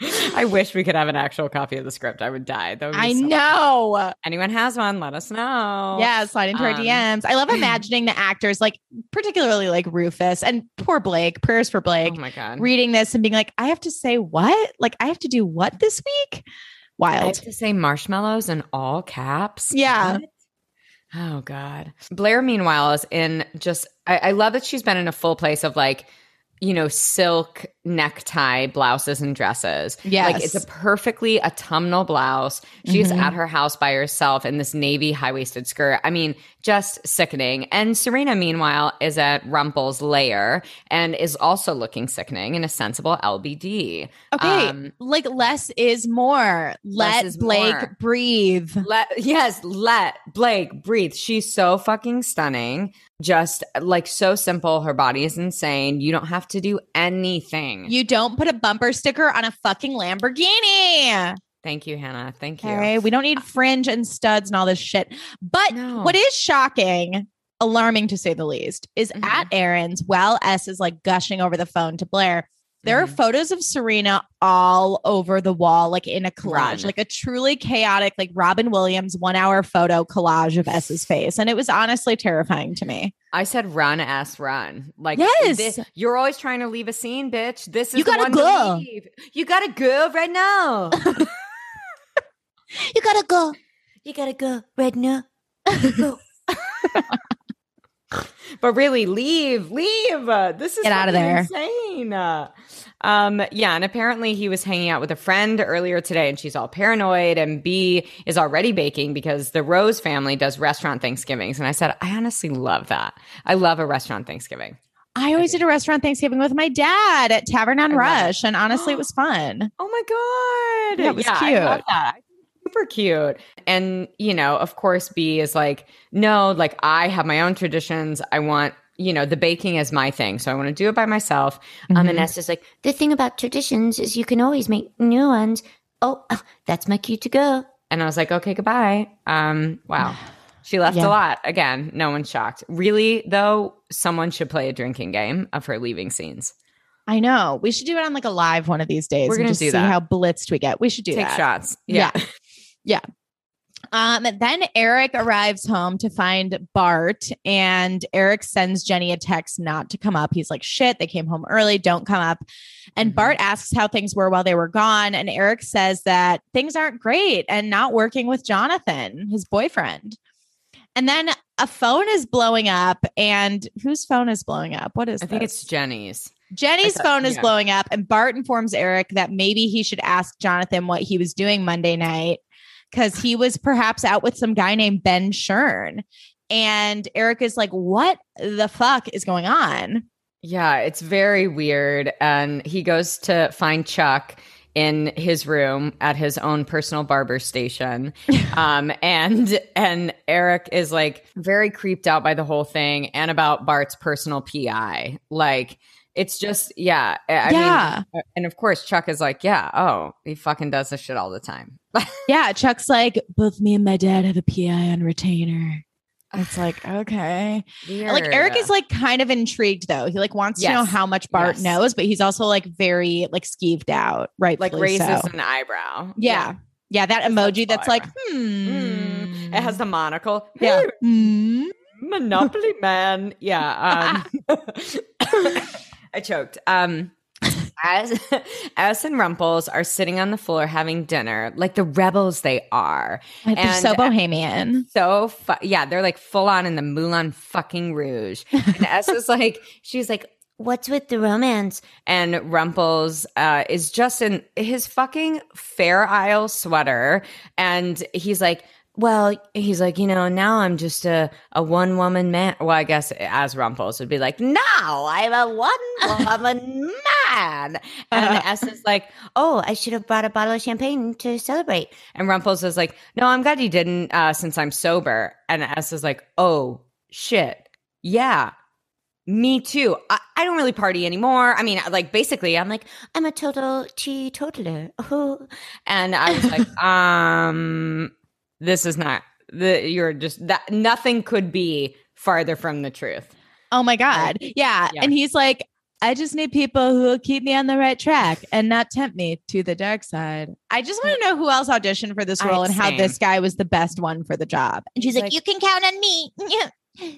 Speaker 2: I wish we could have an actual copy of the script. I would die. That would
Speaker 3: I
Speaker 2: so-
Speaker 3: know.
Speaker 2: Anyone has one? Let us know.
Speaker 3: Yeah, slide into our
Speaker 2: Um,
Speaker 3: DMs. I love imagining the actors, like particularly like Rufus and poor Blake. Prayers for Blake.
Speaker 2: Oh my god.
Speaker 3: reading this and being like, I have to say what? Like, I have to do what this week?
Speaker 2: I
Speaker 3: Wild.
Speaker 2: have to say marshmallows in all caps.
Speaker 3: Yeah.
Speaker 2: What? Oh God. Blair, meanwhile, is in just. I, I love that she's been in a full place of like, you know, silk necktie blouses and dresses.
Speaker 3: Yes.
Speaker 2: Like it's a perfectly autumnal blouse. She's
Speaker 3: Mhm.
Speaker 2: at her house by herself in this navy high waisted skirt. I mean, just sickening. And Serena, meanwhile, is at Rumple's lair and is also looking sickening in a sensible LBD.
Speaker 3: Okay.
Speaker 2: Um,
Speaker 3: like less is more. Let
Speaker 2: is
Speaker 3: Blake
Speaker 2: more.
Speaker 3: breathe.
Speaker 2: Let yes, let Blake breathe. She's so fucking stunning. Just like so simple. Her body is insane. You don't have to do anything.
Speaker 3: You don't put a bumper sticker on a fucking Lamborghini.
Speaker 2: Thank you, Hannah. Thank you.
Speaker 3: Okay. We don't need fringe and studs and all this shit. But
Speaker 2: No.
Speaker 3: what is shocking, alarming to say the least, is
Speaker 2: Mhm.
Speaker 3: at Aaron's while S is like gushing over the phone to Blair. There are
Speaker 2: Mhm.
Speaker 3: photos of Serena all over the wall, like in a collage,
Speaker 2: Run.
Speaker 3: like a truly chaotic, like Robin Williams one hour photo collage of S's face. And it was honestly terrifying to me.
Speaker 2: I said run ass run. Like
Speaker 3: Yes.
Speaker 2: this- you're always trying to leave a scene, bitch. This is
Speaker 3: You gotta go.
Speaker 2: leave. You gotta go right now.
Speaker 3: You gotta go.
Speaker 2: you gotta go right now. Go. but really, leave, leave. Uh, This is
Speaker 3: Get out
Speaker 2: of
Speaker 3: there.
Speaker 2: Insane. Uh, um, yeah, and apparently he was hanging out with a friend earlier today, and she's all paranoid. And B is already baking because the Rose family does restaurant Thanksgivings. And I said, I honestly love that. I love a restaurant Thanksgiving.
Speaker 3: I always did a restaurant Thanksgiving with my dad at Tavern on Rush. And honestly, it was fun.
Speaker 2: Oh my god!
Speaker 3: Yeah, it was
Speaker 2: I
Speaker 3: cute.
Speaker 2: that. Super cute. And you know, of course, B is like, no, like I have my own traditions. I want, you know, the baking is my thing, so I want to do it by myself. Um, and
Speaker 3: Mhm.
Speaker 2: S is like, the thing about traditions is you can always make new ones. Oh, that's my cue to go. And I was like, okay, goodbye. Um, wow. She left
Speaker 3: Yeah.
Speaker 2: a lot. Again, no one's shocked. Really, though, someone should play a drinking game of her leaving scenes.
Speaker 3: I know. We should do it on like a live one of these days.
Speaker 2: We're gonna
Speaker 3: just see
Speaker 2: that.
Speaker 3: how blitzed we get. We should do
Speaker 2: Take
Speaker 3: that.
Speaker 2: shots.
Speaker 3: Yeah.
Speaker 2: Yeah.
Speaker 3: Um, then Eric arrives home to find Bart, and Eric sends Jenny a text not to come up. He's like, shit, they came home early, don't come up. And
Speaker 2: Mhm.
Speaker 3: Bart asks how things were while they were gone. And Eric says that things aren't great and not working with Jonathan, his boyfriend. And then a phone is blowing up, and whose phone is blowing up? What is
Speaker 2: I think it's Jenny's.
Speaker 3: Jenny's
Speaker 2: thought-
Speaker 3: phone is
Speaker 2: yeah.
Speaker 3: blowing up, and Bart informs Eric that maybe he should ask Jonathan what he was doing Monday night because he was perhaps out with some guy named Ben Shern. And Eric is like, What the fuck is going on?
Speaker 2: Yeah, it's very weird. And he goes to find Chuck in his room at his own personal barber station. um, and and Eric is like very creeped out by the whole thing and about Bart's personal PI. Like it's just yeah. I
Speaker 3: Yeah.
Speaker 2: mean, and of course Chuck is like, yeah, oh, he fucking does this shit all the time.
Speaker 3: Yeah, Chuck's like, Both me and my dad have a PI on retainer. It's like, okay. Like Eric is like kind of intrigued though. He like wants to know how much Bart
Speaker 2: Yes.
Speaker 3: knows, but he's also like very like skeeved out, right?
Speaker 2: like raises
Speaker 3: so.
Speaker 2: an eyebrow.
Speaker 3: Yeah. Yeah, that
Speaker 2: Just
Speaker 3: emoji
Speaker 2: that's
Speaker 3: that's like, hmm.
Speaker 2: Mm. It has the monocle.
Speaker 3: yeah.
Speaker 2: Hey,
Speaker 3: Hmm.
Speaker 2: Monopoly Man. Yeah. Um, I choked. Um, as Alice and Rumples are sitting on the floor having dinner, like the rebels they are.
Speaker 3: They're
Speaker 2: And-
Speaker 3: so bohemian.
Speaker 2: So fu- yeah, they're like full on in the Moulin fucking Rouge. And S is like, she's like, what's with the romance? And Rumples uh, is just in his fucking Fair Isle sweater, and he's like. Well, he's like, you know, now I'm just a, a one woman man. Well, I guess as Rumples would be like, now I'm a one woman man. And S is like, oh, I should have brought a bottle of champagne to celebrate. And Rumples is like, no, I'm glad you didn't uh, since I'm sober. And S is like, oh, shit. Yeah. Me too. I, I don't really party anymore. I mean, like basically, I'm like, I'm a total teetotaler. Oh. And I was like, um, this is not the you're just that nothing could be farther from the truth.
Speaker 3: Oh my God. Yeah.
Speaker 2: Yeah.
Speaker 3: And he's like, I just need people who will keep me on the right track and not tempt me to the dark side. I just want to know who else auditioned for this
Speaker 2: I-
Speaker 3: role and how this guy was the best one for the job. And she's like,
Speaker 2: like-
Speaker 3: You can count on me.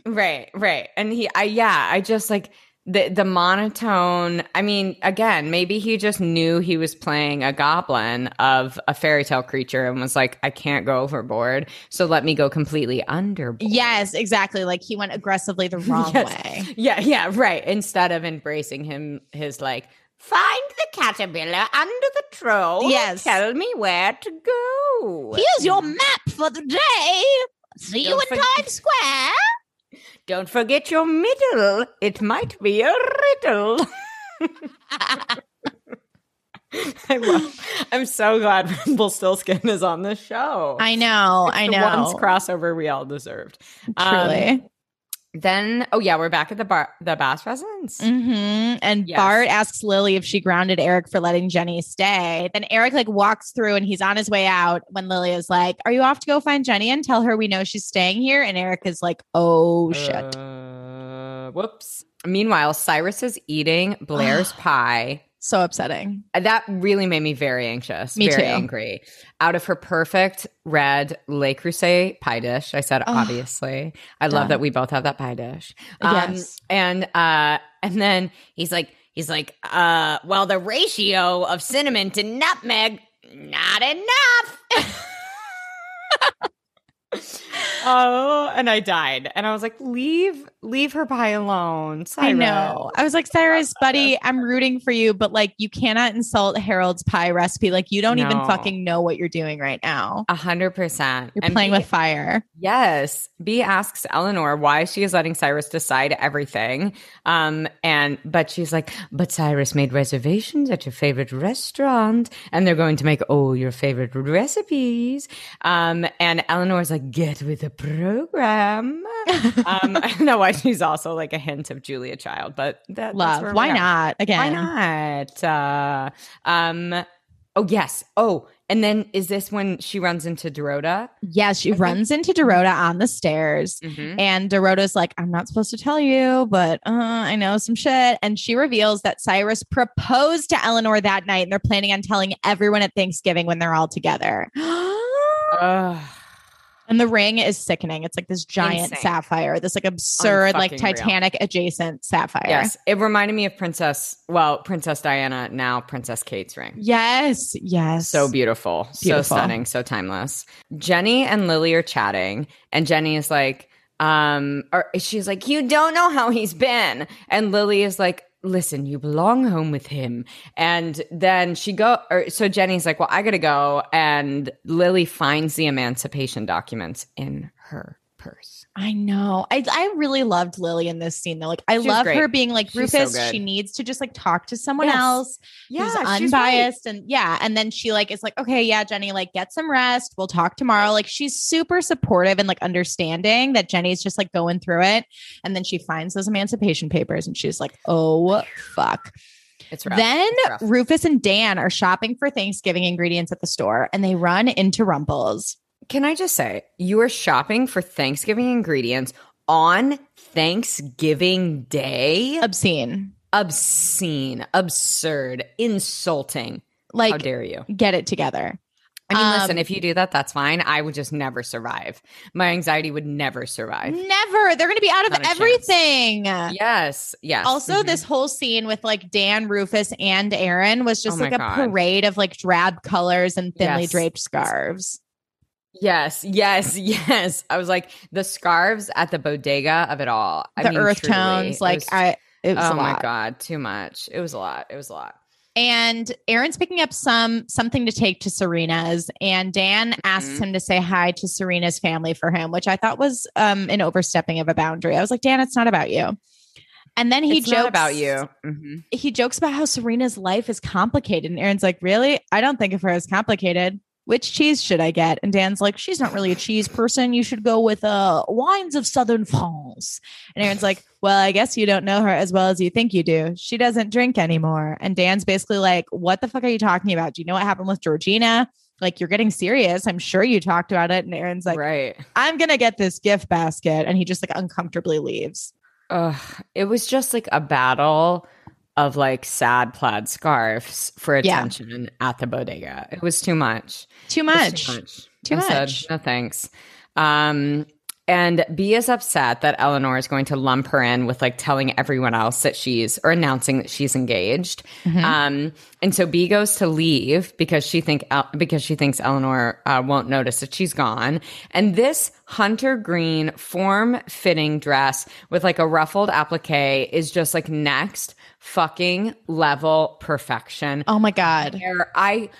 Speaker 2: Right, right. And he I yeah, I just like the the monotone. I mean, again, maybe he just knew he was playing a goblin of a fairy tale creature and was like, I can't go overboard, so let me go completely underboard.
Speaker 3: Yes, exactly. Like he went aggressively the wrong
Speaker 2: Yes.
Speaker 3: way.
Speaker 2: Yeah, yeah, right. Instead of embracing him, his like, find the caterpillar under the troll.
Speaker 3: Yes.
Speaker 2: Tell me where to go.
Speaker 3: Here's your map for the day. See you
Speaker 2: Don't
Speaker 3: in
Speaker 2: forget-
Speaker 3: Times Square.
Speaker 2: Don't forget your middle. It might be a riddle. I love, I'm so glad Rumpelstiltskin is on the show.
Speaker 3: I know.
Speaker 2: It's
Speaker 3: I
Speaker 2: the
Speaker 3: know.
Speaker 2: Once crossover we all deserved. Um,
Speaker 3: Truly.
Speaker 2: Then, oh yeah, we're back at the bar, the Bass residence.
Speaker 3: hmm And
Speaker 2: Yes.
Speaker 3: Bart asks Lily if she grounded Eric for letting Jenny stay. Then Eric like walks through and he's on his way out when Lily is like, Are you off to go find Jenny and tell her we know she's staying here? And Eric is like, Oh shit.
Speaker 2: Uh, whoops. Meanwhile, Cyrus is eating Blair's pie.
Speaker 3: So upsetting.
Speaker 2: That really made me very anxious,
Speaker 3: Me
Speaker 2: very
Speaker 3: too.
Speaker 2: angry. Out of her perfect red Le Creuset pie dish, I said,
Speaker 3: Oh,
Speaker 2: obviously. I love that we both have that pie dish. Um,
Speaker 3: Yes.
Speaker 2: And uh, and then he's like, he's like, uh, well, the ratio of cinnamon to nutmeg, not enough. oh, and I died, and I was like, leave, leave her pie alone.
Speaker 3: I know. I was like, Cyrus, buddy, I'm rooting for you, but like, you cannot insult Harold's pie recipe. Like, you don't even fucking know what you're doing right now.
Speaker 2: A hundred percent.
Speaker 3: You're
Speaker 2: And
Speaker 3: playing
Speaker 2: B-
Speaker 3: with fire.
Speaker 2: Yes. B asks Eleanor why she is letting Cyrus decide everything. Um, and but she's like, but Cyrus made reservations at your favorite restaurant, and they're going to make all your favorite recipes. Um, and Eleanor's like, get with the program. um, know why she's also like a hint of Julia Child, but that, that's
Speaker 3: Love. Why not? Again.
Speaker 2: Why not? Uh, um, oh yes. Oh, and then is this when she runs into Dorota?
Speaker 3: Yeah, she
Speaker 2: I think-
Speaker 3: runs into Dorota on the stairs.
Speaker 2: Mhm.
Speaker 3: And Dorota's like, I'm not supposed to tell you, but uh, I know some shit. And she reveals that Cyrus proposed to Eleanor that night and they're planning on telling everyone at Thanksgiving when they're all together. And the ring is sickening. It's like this giant
Speaker 2: Insane.
Speaker 3: sapphire, this like absurd, like
Speaker 2: Unfucking real.
Speaker 3: Titanic adjacent sapphire.
Speaker 2: Yes, it reminded me of Princess, well, Princess Diana, now Princess Kate's ring.
Speaker 3: Yes. Yes.
Speaker 2: So beautiful, so stunning, so timeless. Jenny and Lily are chatting, and Jenny is like, um, or she's like, You don't know how he's been. And Lily is like, Listen, you belong home with him. And then she go or so Jenny's like, Well, I gotta go. And Lily finds the emancipation documents in her purse.
Speaker 3: I know. I I really loved Lily in this scene though. Like I love
Speaker 2: great.
Speaker 3: her being like
Speaker 2: She's so
Speaker 3: Rufus. she needs to just like talk to someone
Speaker 2: Yes.
Speaker 3: else who's
Speaker 2: she's right.
Speaker 3: unbiased and yeah. And then she like is like, okay, yeah, Jenny, like get some rest. We'll talk tomorrow. Like she's super supportive and like understanding that Jenny's just like going through it. And then she finds those emancipation papers and she's like, oh fuck. Then. Rufus and Dan are shopping for Thanksgiving ingredients at the store and they run into Rumples.
Speaker 2: Can I just say, you are shopping for Thanksgiving ingredients on Thanksgiving Day?
Speaker 3: Obscene.
Speaker 2: Obscene, absurd, insulting.
Speaker 3: Like
Speaker 2: How dare you?
Speaker 3: get it together.
Speaker 2: I mean,
Speaker 3: Um,
Speaker 2: listen, if you do that, that's fine. I would just never survive. My anxiety would never survive.
Speaker 3: Never. They're going to be out of
Speaker 2: a chance.
Speaker 3: everything.
Speaker 2: Yes, yes.
Speaker 3: Also,
Speaker 2: Mhm.
Speaker 3: this whole scene with like Dan, Rufus, and Aaron was just
Speaker 2: Oh
Speaker 3: like a
Speaker 2: God.
Speaker 3: parade of like drab colors and thinly
Speaker 2: Yes.
Speaker 3: draped scarves.
Speaker 2: Yes, yes, yes. I was like the scarves at the bodega of it all. I
Speaker 3: the
Speaker 2: mean,
Speaker 3: earth
Speaker 2: truly,
Speaker 3: tones, like
Speaker 2: was-
Speaker 3: I, it was
Speaker 2: oh
Speaker 3: a
Speaker 2: my
Speaker 3: lot.
Speaker 2: god, too much. It was a lot. It was a lot.
Speaker 3: And Aaron's picking up some something to take to Serena's, and Dan asks
Speaker 2: Mhm.
Speaker 3: him to say hi to Serena's family for him, which I thought was um an overstepping of a boundary. I was like, Dan, it's not about you. And then he
Speaker 2: it's
Speaker 3: jokes
Speaker 2: about you. Mhm.
Speaker 3: he jokes about how Serena's life is complicated. And Aaron's like, Really? I don't think of her as complicated. Which cheese should I get? And Dan's like, She's not really a cheese person. You should go with uh wines of southern France. And Aaron's like, Well, I guess you don't know her as well as you think you do. She doesn't drink anymore. And Dan's basically like, What the fuck are you talking about? Do you know what happened with Georgina? Like, you're getting serious. I'm sure you talked about it. And Aaron's like,
Speaker 2: right.
Speaker 3: I'm going to get this gift basket. And he just like uncomfortably leaves.
Speaker 2: Ugh, it was just like a battle of like sad plaid scarves for
Speaker 3: Yeah.
Speaker 2: attention at the bodega. It was too much.
Speaker 3: Too much.
Speaker 2: Too much.
Speaker 3: Too
Speaker 2: I said,
Speaker 3: much.
Speaker 2: no thanks. Um, and B is upset that Eleanor is going to lump her in with like telling everyone else that she's or announcing that she's engaged.
Speaker 3: Mhm.
Speaker 2: Um, and so B goes to leave because she think El- because she thinks Eleanor uh, won't notice that she's gone. And this hunter green form fitting dress with like a ruffled applique is just like next fucking level perfection.
Speaker 3: Oh my God.
Speaker 2: I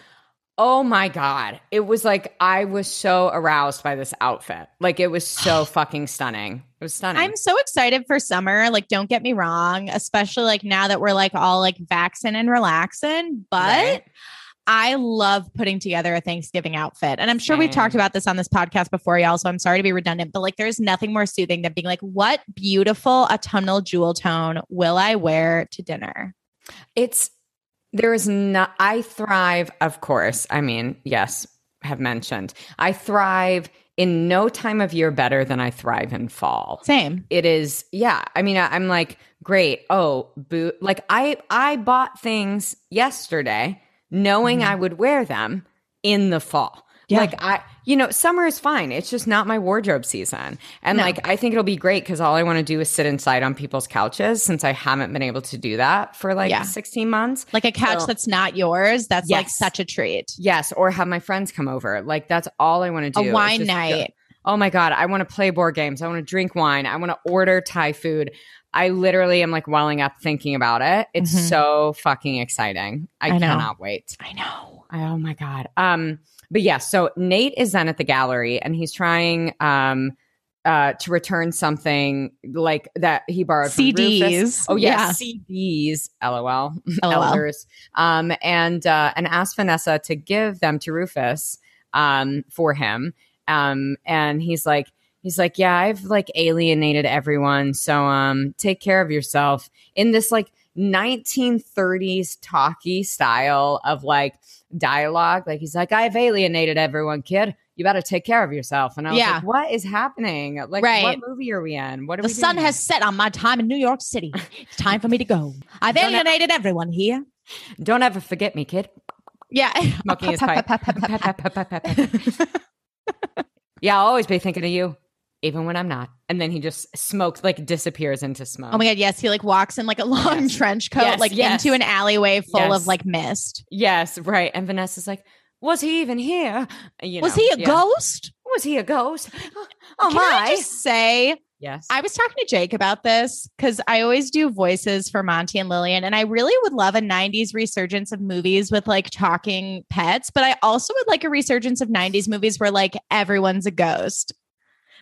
Speaker 2: oh my god, it was like I was so aroused by this outfit. Like it was so fucking stunning. It was stunning.
Speaker 3: I'm so excited for summer. Like, don't get me wrong, especially like now that we're like all like vaccin and relaxing. But
Speaker 2: Right?
Speaker 3: I love putting together a Thanksgiving outfit. And I'm sure we've talked about this on this podcast before, y'all. So I'm sorry to be redundant, but like there's nothing more soothing than being like, what beautiful autumnal jewel tone will I wear to dinner?
Speaker 2: It's there is not I thrive, of course. I mean, yes, have mentioned. I thrive in no time of year better than I thrive in fall.
Speaker 3: Same.
Speaker 2: It is, yeah. I mean, I, I'm like, great. Oh, boo. Like I, I bought things yesterday knowing
Speaker 3: Mhm.
Speaker 2: I would wear them in the fall.
Speaker 3: Yeah.
Speaker 2: Like I, you know, summer is fine. It's just not my wardrobe season. And
Speaker 3: No.
Speaker 2: like, I think it'll be great because all I want to do is sit inside on people's couches since I haven't been able to do that for like
Speaker 3: Yeah.
Speaker 2: 16 months.
Speaker 3: Like a couch
Speaker 2: So-
Speaker 3: that's not yours. That's like such a treat.
Speaker 2: Yes. Or have my friends come over. Like, that's all I want to do.
Speaker 3: A wine
Speaker 2: just go-
Speaker 3: night.
Speaker 2: oh my god i want to play board games i want to drink wine i want to order thai food i literally am like welling up thinking about it it's
Speaker 3: Mhm.
Speaker 2: so fucking exciting i,
Speaker 3: I
Speaker 2: cannot wait
Speaker 3: I know.
Speaker 2: oh my god um but yeah so nate is then at the gallery and he's trying um uh to return something like that he borrowed from Rufus.
Speaker 3: CDs.
Speaker 2: Oh yeah, CDs. LOL.
Speaker 3: LOL.
Speaker 2: Elders. Um, and uh, and asked Vanessa to give them to Rufus um, for him. Um, and he's like, he's like, yeah, I've like alienated everyone, so um, take care of yourself in this like 1930s talky style of like dialogue. Like he's like, I've alienated everyone, kid. You better take care of yourself. And I was
Speaker 3: Yeah.
Speaker 2: like, what is happening? Like,
Speaker 3: Right.
Speaker 2: what movie are we in? What are
Speaker 3: The sun has set on my time in New York City. It's time for me to go. I've alienated everyone here.
Speaker 2: Don't ever forget me, kid.
Speaker 3: Yeah.
Speaker 2: Smoking his pipe. Yeah, I'll always be thinking of you, even when I'm not. And then he just smokes, like disappears into smoke.
Speaker 3: Oh my god, yes, he like walks in like a long
Speaker 2: Yes.
Speaker 3: trench coat,
Speaker 2: Yes,
Speaker 3: like
Speaker 2: yes.
Speaker 3: into an alleyway full of like mist.
Speaker 2: Yes, right. And Vanessa's like, was he even here? You
Speaker 3: Was
Speaker 2: know,
Speaker 3: he a
Speaker 2: yeah.
Speaker 3: ghost?
Speaker 2: Was he a ghost? Oh
Speaker 3: Can
Speaker 2: my!
Speaker 3: I just say
Speaker 2: yes.
Speaker 3: I was talking to Jake about this because I always do voices for Monty and Lillian, and I really would love a 90s resurgence of movies with like talking pets, but I also would like a resurgence of 90s movies where like everyone's a ghost.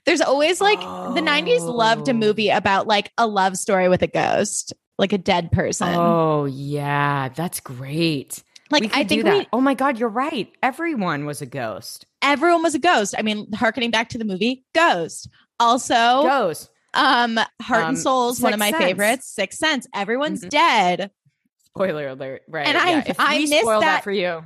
Speaker 3: There's always like the 90s loved a
Speaker 2: Oh.
Speaker 3: movie about like a love story with a ghost, like a dead person.
Speaker 2: oh yeah, that's great.
Speaker 3: like I think
Speaker 2: that.
Speaker 3: we,
Speaker 2: oh my god, you're right. Everyone was a ghost.
Speaker 3: everyone was a ghost. I mean, harkening back to the movie Ghost. Also,
Speaker 2: Ghost.
Speaker 3: um, Heart
Speaker 2: Um,
Speaker 3: and Souls, one of my
Speaker 2: Sense.
Speaker 3: favorites. Sixth Sense. Everyone's
Speaker 2: Mhm.
Speaker 3: dead.
Speaker 2: Spoiler alert. Right.
Speaker 3: And I-
Speaker 2: yeah. If
Speaker 3: I missed
Speaker 2: spoiled that.
Speaker 3: that-
Speaker 2: for you.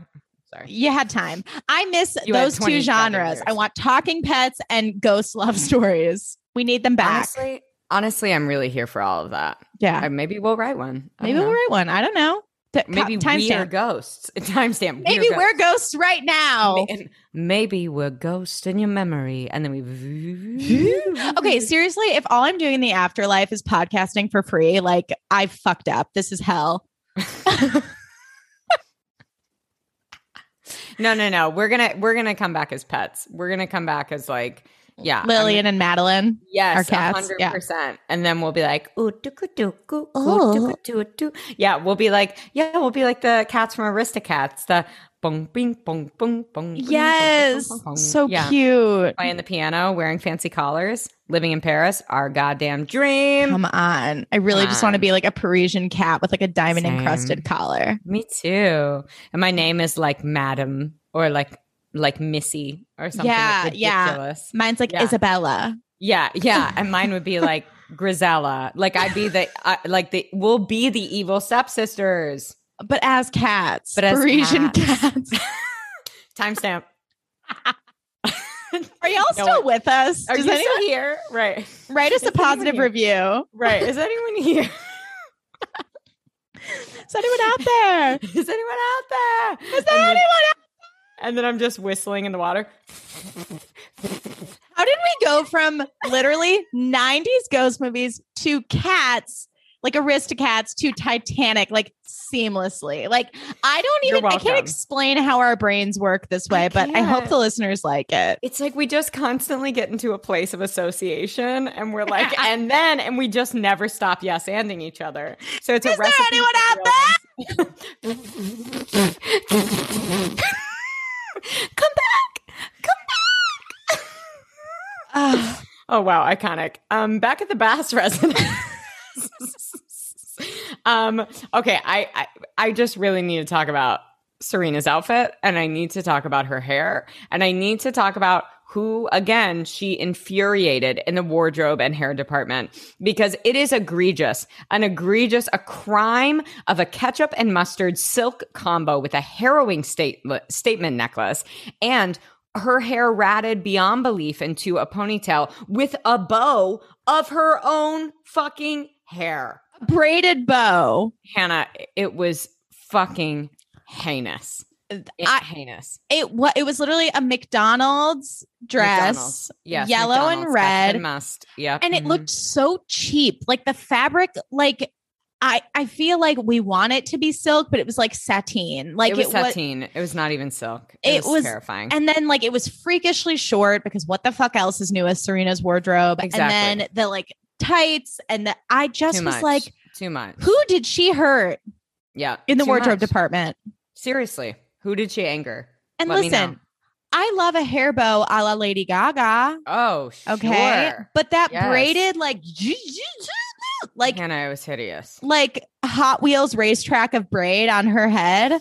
Speaker 2: Sorry.
Speaker 3: You had time. I miss
Speaker 2: You
Speaker 3: those two genres.
Speaker 2: years.
Speaker 3: I want talking pets and ghost love stories. We need them back.
Speaker 2: Honestly, honestly, I'm really here for all of that.
Speaker 3: yeah.
Speaker 2: Uh, maybe we'll write one.
Speaker 3: Maybe we'll write one. I don't know. T-
Speaker 2: Maybe
Speaker 3: co-
Speaker 2: we are ghosts. Timestamp.
Speaker 3: Maybe
Speaker 2: are
Speaker 3: we're ghosts right now.
Speaker 2: And maybe we're ghosts in your memory, and then we.
Speaker 3: Okay, seriously, if all I'm doing in the afterlife is podcasting for free, like I fucked up. This is hell.
Speaker 2: No, no, no. We're gonna we're gonna come back as pets. We're gonna come back as like yeah,
Speaker 3: Lillian and Madeline.
Speaker 2: Yes,
Speaker 3: our cats,
Speaker 2: hundred
Speaker 3: yeah.
Speaker 2: percent. And then we'll be like, ooh,
Speaker 3: Oh.
Speaker 2: doo Yeah, we'll be like, yeah, we'll be like the cats from Aristocats, the bong bing bong bong bong. bing,
Speaker 3: Yes.
Speaker 2: bong, bong, bong.
Speaker 3: So
Speaker 2: Yeah.
Speaker 3: cute.
Speaker 2: Playing the piano, wearing fancy collars, living in Paris, our goddamn dream.
Speaker 3: Come on. I really
Speaker 2: Come
Speaker 3: just want to be like a Parisian cat with like a diamond
Speaker 2: Same.
Speaker 3: encrusted collar.
Speaker 2: Me too. And my name is like Madam or like like Missy or something.
Speaker 3: Yeah,
Speaker 2: like
Speaker 3: yeah. Mine's like
Speaker 2: Yeah.
Speaker 3: Isabella.
Speaker 2: Yeah, yeah, and mine would be like Drizella. Like I'd be the uh, like the we'll be the evil stepsisters.
Speaker 3: But as cats.
Speaker 2: But as
Speaker 3: Parisian
Speaker 2: cats.
Speaker 3: cats.
Speaker 2: Timestamp.
Speaker 3: Are y'all
Speaker 2: No,
Speaker 3: still with us?
Speaker 2: Are
Speaker 3: Does
Speaker 2: you
Speaker 3: anyone
Speaker 2: here? Right,
Speaker 3: write us
Speaker 2: Is
Speaker 3: a positive review?
Speaker 2: right. Is anyone here?
Speaker 3: Is anyone out there?
Speaker 2: Is anyone out there?
Speaker 3: Is
Speaker 2: And
Speaker 3: there
Speaker 2: then-
Speaker 3: anyone out
Speaker 2: And then I'm just whistling in the water.
Speaker 3: How did we go from literally 90s ghost movies to cats, like Aristocats, to Titanic, like seamlessly? Like, I don't even, I can't explain how our brains work this way,
Speaker 2: I
Speaker 3: but I hope the listeners like it.
Speaker 2: It's like we just constantly get into a place of association and we're like, and then, and we just never stop yes anding each other. So it's a
Speaker 3: Is there
Speaker 2: recipe
Speaker 3: anyone out
Speaker 2: ones. Come back. Come back. Oh wow, iconic. Um, back at the Bass residence. um, okay, I, I I just really need to talk about Serena's outfit, and I need to talk about her hair, and I need to talk about who again she infuriated in the wardrobe and hair department because it is egregious, an egregious, a crime of a ketchup and mustard silk combo with a harrowing state, statement necklace and her hair ratted beyond belief into a ponytail with a bow of her own fucking hair.
Speaker 3: Braided bow.
Speaker 2: Hannah, it was fucking heinous. It-
Speaker 3: I-
Speaker 2: heinous.
Speaker 3: It what it was literally a McDonald's dress,
Speaker 2: McDonald's. Yes,
Speaker 3: yellow and red.
Speaker 2: and must. Yep.
Speaker 3: and it
Speaker 2: mhm.
Speaker 3: looked so cheap. Like the fabric, like I I feel like we want it to be silk, but it was like sateen. Like
Speaker 2: it was
Speaker 3: it was,
Speaker 2: it was not even silk. It,
Speaker 3: It
Speaker 2: was,
Speaker 3: was-
Speaker 2: terrifying.
Speaker 3: and then like it was freakishly short because what the fuck else is new as Serena's wardrobe?
Speaker 2: Exactly.
Speaker 3: And then the like tights and the I just
Speaker 2: Too
Speaker 3: was
Speaker 2: much.
Speaker 3: like,
Speaker 2: Too much.
Speaker 3: who did she hurt
Speaker 2: Yeah.
Speaker 3: in the wardrobe
Speaker 2: much.
Speaker 3: department?
Speaker 2: Seriously, who did she anger?
Speaker 3: And
Speaker 2: Let
Speaker 3: listen, I love a hair bow a la Lady Gaga.
Speaker 2: Oh,
Speaker 3: Okay. But that
Speaker 2: Yes.
Speaker 3: braided like like
Speaker 2: and I was hideous.
Speaker 3: like Hot Wheels racetrack of braid on her head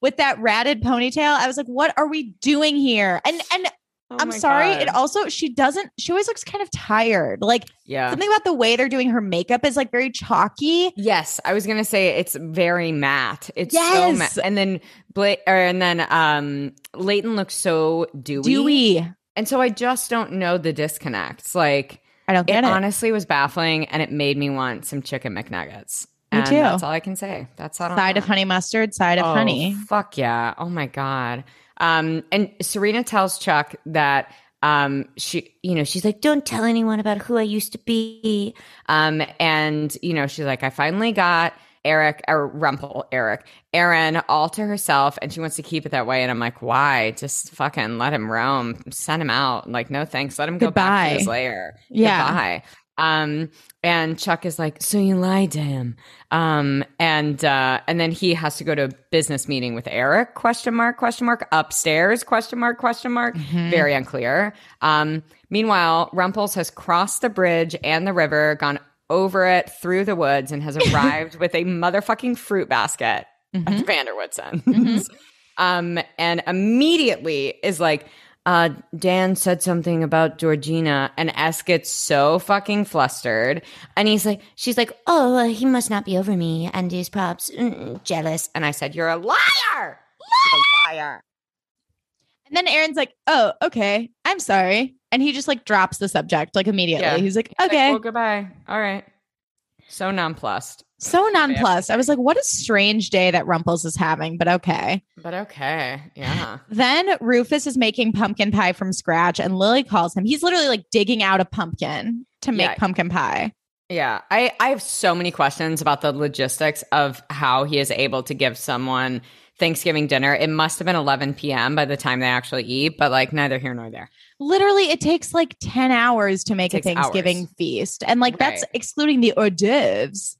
Speaker 3: with that ratted ponytail. I was like, what are we doing here? And and
Speaker 2: Oh
Speaker 3: I'm sorry,
Speaker 2: God.
Speaker 3: it also she doesn't she always looks kind of tired. Like
Speaker 2: yeah.
Speaker 3: something about the way they're doing her makeup is like very chalky.
Speaker 2: Yes, I was gonna say it's very matte. It's so
Speaker 3: Yes.
Speaker 2: matte, and then Bla- or, and then um Leighton looks so dewy.
Speaker 3: Dewy.
Speaker 2: and so I just don't know the disconnects. Like
Speaker 3: I don't
Speaker 2: it
Speaker 3: get it.
Speaker 2: honestly was baffling, and it made me want some chicken McNuggets.
Speaker 3: Me
Speaker 2: And
Speaker 3: too.
Speaker 2: That's all I can say. That's all.
Speaker 3: Side of honey mustard, side of
Speaker 2: oh,
Speaker 3: honey.
Speaker 2: Fuck yeah. Oh my God. Um, and Serena tells Chuck that um she you know she's like don't tell anyone about who i used to be. Um and you know she's like i finally got eric or rumple eric aaron all to herself and she wants to keep it that way. And i'm like why? Just fucking let him roam. Send him out. Like no thanks. Let him go back to his lair.
Speaker 3: Yeah.
Speaker 2: Goodbye. Um, and Chuck is like, so you lied to him. Um, and, uh, and then he has to go to a business meeting with Eric, question mark, question mark, upstairs, question mark, question mark.
Speaker 3: Mm-hmm.
Speaker 2: Very unclear. Um, meanwhile, Rumples has crossed the bridge and the river, gone over it through the woods and has arrived with a motherfucking fruit basket
Speaker 3: Mm-hmm.
Speaker 2: at the Vanderwoodsons. um, and immediately is like, uh, Dan said something about Georgina, and S gets so fucking flustered. And he's like, she's like, oh, he must not be over me and he's props mm, jealous. And I said, you're a liar. You're a liar.
Speaker 3: And then Aaron's like, "Oh, okay, I'm sorry," and he just like drops the subject like immediately.
Speaker 2: Yeah.
Speaker 3: He's like,
Speaker 2: He's like,
Speaker 3: "Okay."
Speaker 2: well, goodbye. All right. So nonplussed,
Speaker 3: so nonplussed. I was like, "What a strange day that Rumples is having," but okay.
Speaker 2: but okay. Yeah.
Speaker 3: Then Rufus is making pumpkin pie from scratch, and Lily calls him. He's literally like digging out a pumpkin to make
Speaker 2: Yeah.
Speaker 3: pumpkin pie.
Speaker 2: Yeah, I, I have so many questions about the logistics of how he is able to give someone Thanksgiving dinner. It must have been 11 p.m. by the time they actually eat, but like neither here nor there.
Speaker 3: Literally, it takes like 10 hours to make a Thanksgiving
Speaker 2: hours.
Speaker 3: feast. And like that's excluding the hors d'oeuvres,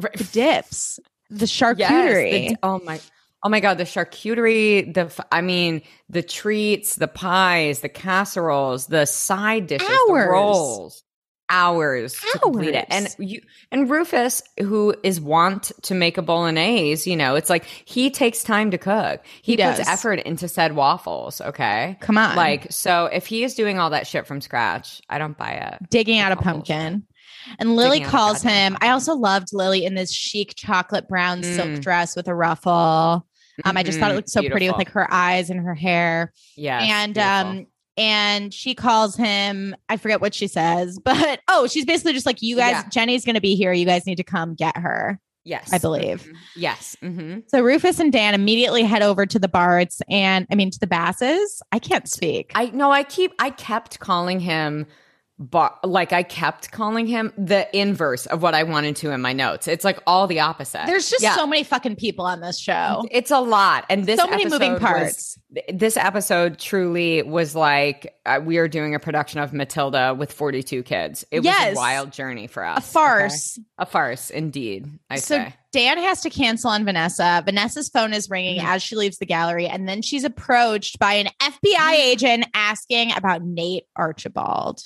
Speaker 3: the dips, the charcuterie.
Speaker 2: Yes, the- oh my. Oh my god, the charcuterie, the I mean, the treats, the pies, the casseroles, the side dishes, the rolls. Hours, to complete it. And you and Rufus, who is wont to make a bolognese, you know, it's like he takes time to cook. He,
Speaker 3: He
Speaker 2: puts
Speaker 3: does.
Speaker 2: effort into said waffles, okay?
Speaker 3: Come on.
Speaker 2: Like, so if he is doing all that shit from scratch, I don't buy it.
Speaker 3: digging out a pumpkin. And Lily calls him. I also loved Lily in this chic chocolate brown silk
Speaker 2: Mm.
Speaker 3: dress with a ruffle. Um, I just thought it looked so pretty with like her eyes and her hair.
Speaker 2: Yeah.
Speaker 3: and
Speaker 2: beautiful.
Speaker 3: um and she calls him i forget what she says but oh she's basically just like you guys
Speaker 2: Yeah.
Speaker 3: jenny's gonna be here you guys need to come get her
Speaker 2: yes,
Speaker 3: I believe.
Speaker 2: Mhm. Yes. hmm
Speaker 3: so rufus and dan immediately head over to the barts and i mean to the basses i can't speak
Speaker 2: I no, I keep I kept calling him bar like I kept calling him the inverse of what I wanted to in my notes. It's like all the opposite.
Speaker 3: there's just
Speaker 2: Yeah.
Speaker 3: so many fucking people on this show
Speaker 2: it's a lot. And this
Speaker 3: so many moving
Speaker 2: episode was-
Speaker 3: parts
Speaker 2: this episode truly was like uh, we are doing a production of Matilda with 42 kids. It was a wild journey for us.
Speaker 3: a farce
Speaker 2: okay? A farce indeed, I
Speaker 3: so
Speaker 2: say.
Speaker 3: Dan has to cancel on Vanessa. Vanessa's phone is ringing
Speaker 2: Mhm.
Speaker 3: as she leaves the gallery, and then she's approached by an FBI agent asking about Nate Archibald.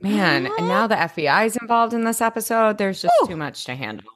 Speaker 2: Man, and now the FBI is involved in this episode. There's just
Speaker 3: Whew.
Speaker 2: too much to handle.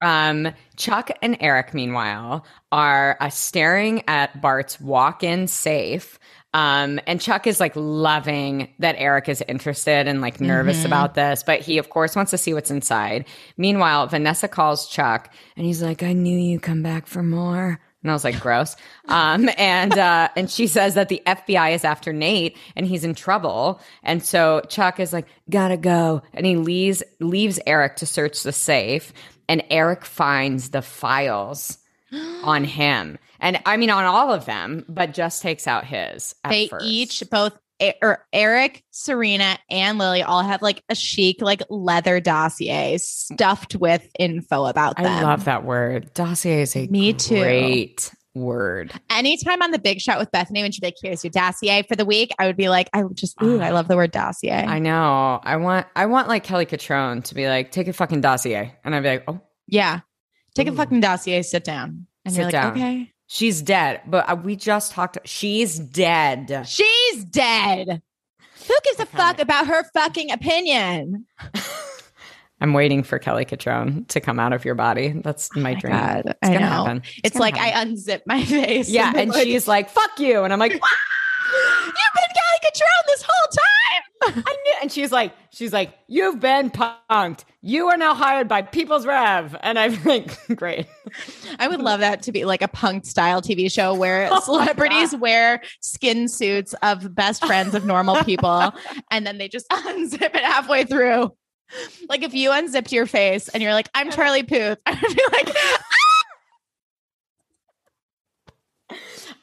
Speaker 2: Um, Chuck and Eric, meanwhile, are uh, staring at Bart's walk-in safe. Um, and Chuck is like loving that Eric is interested and like nervous
Speaker 3: Mhm.
Speaker 2: about this, but he of course wants to see what's inside. Meanwhile, Vanessa calls Chuck and he's like, I knew you'd come back for more. And I was like, gross. Um, and, uh, and she says that the FBI is after Nate and he's in trouble. And so Chuck is like, gotta go. And he leaves, leaves Eric to search the safe and Eric finds the files on him. And I mean, on all of them, but just takes out his. at
Speaker 3: they
Speaker 2: first.
Speaker 3: each both Or Eric, Serena, and Lily all have like a chic, like leather dossier stuffed with info about them.
Speaker 2: I love that word. Dossier is a
Speaker 3: Me too.
Speaker 2: great word.
Speaker 3: Anytime on the big shot with Bethenny, when she'd be like, "Here's your dossier for the week," I would be like, "I would just, ooh, I ah. love the word dossier."
Speaker 2: I know. I want I want like Kelly Cutrone to be like, take a fucking dossier. And I'd be like, oh,
Speaker 3: yeah, take a fucking dossier, sit down, and
Speaker 2: Sit
Speaker 3: you're like,
Speaker 2: down.
Speaker 3: "Okay,
Speaker 2: she's dead. But uh, we just talked. She's dead.
Speaker 3: she's dead." Who gives a fuck about her fucking opinion?
Speaker 2: I'm waiting for Kelly Cutrone to come out of your body. That's my
Speaker 3: Oh my
Speaker 2: dream.
Speaker 3: God,
Speaker 2: It's
Speaker 3: I
Speaker 2: gonna
Speaker 3: know.
Speaker 2: happen.
Speaker 3: It's,
Speaker 2: gonna
Speaker 3: like
Speaker 2: happen.
Speaker 3: I unzip my face.
Speaker 2: Yeah,
Speaker 3: then
Speaker 2: and
Speaker 3: like,
Speaker 2: she's like, fuck you. And I'm like,
Speaker 3: You've been Kelly Cutrone this whole time.
Speaker 2: I knew. And she's like, she's like, you've been punked. You are now hired by People's Rev. And I'm like, great.
Speaker 3: I would love that to be like a punk style TV show where
Speaker 2: Oh
Speaker 3: celebrities wear skin suits of best friends of normal people and then they just unzip it halfway through. like if you unzipped your face and you're like, I'm Charlie Puth, I would be like,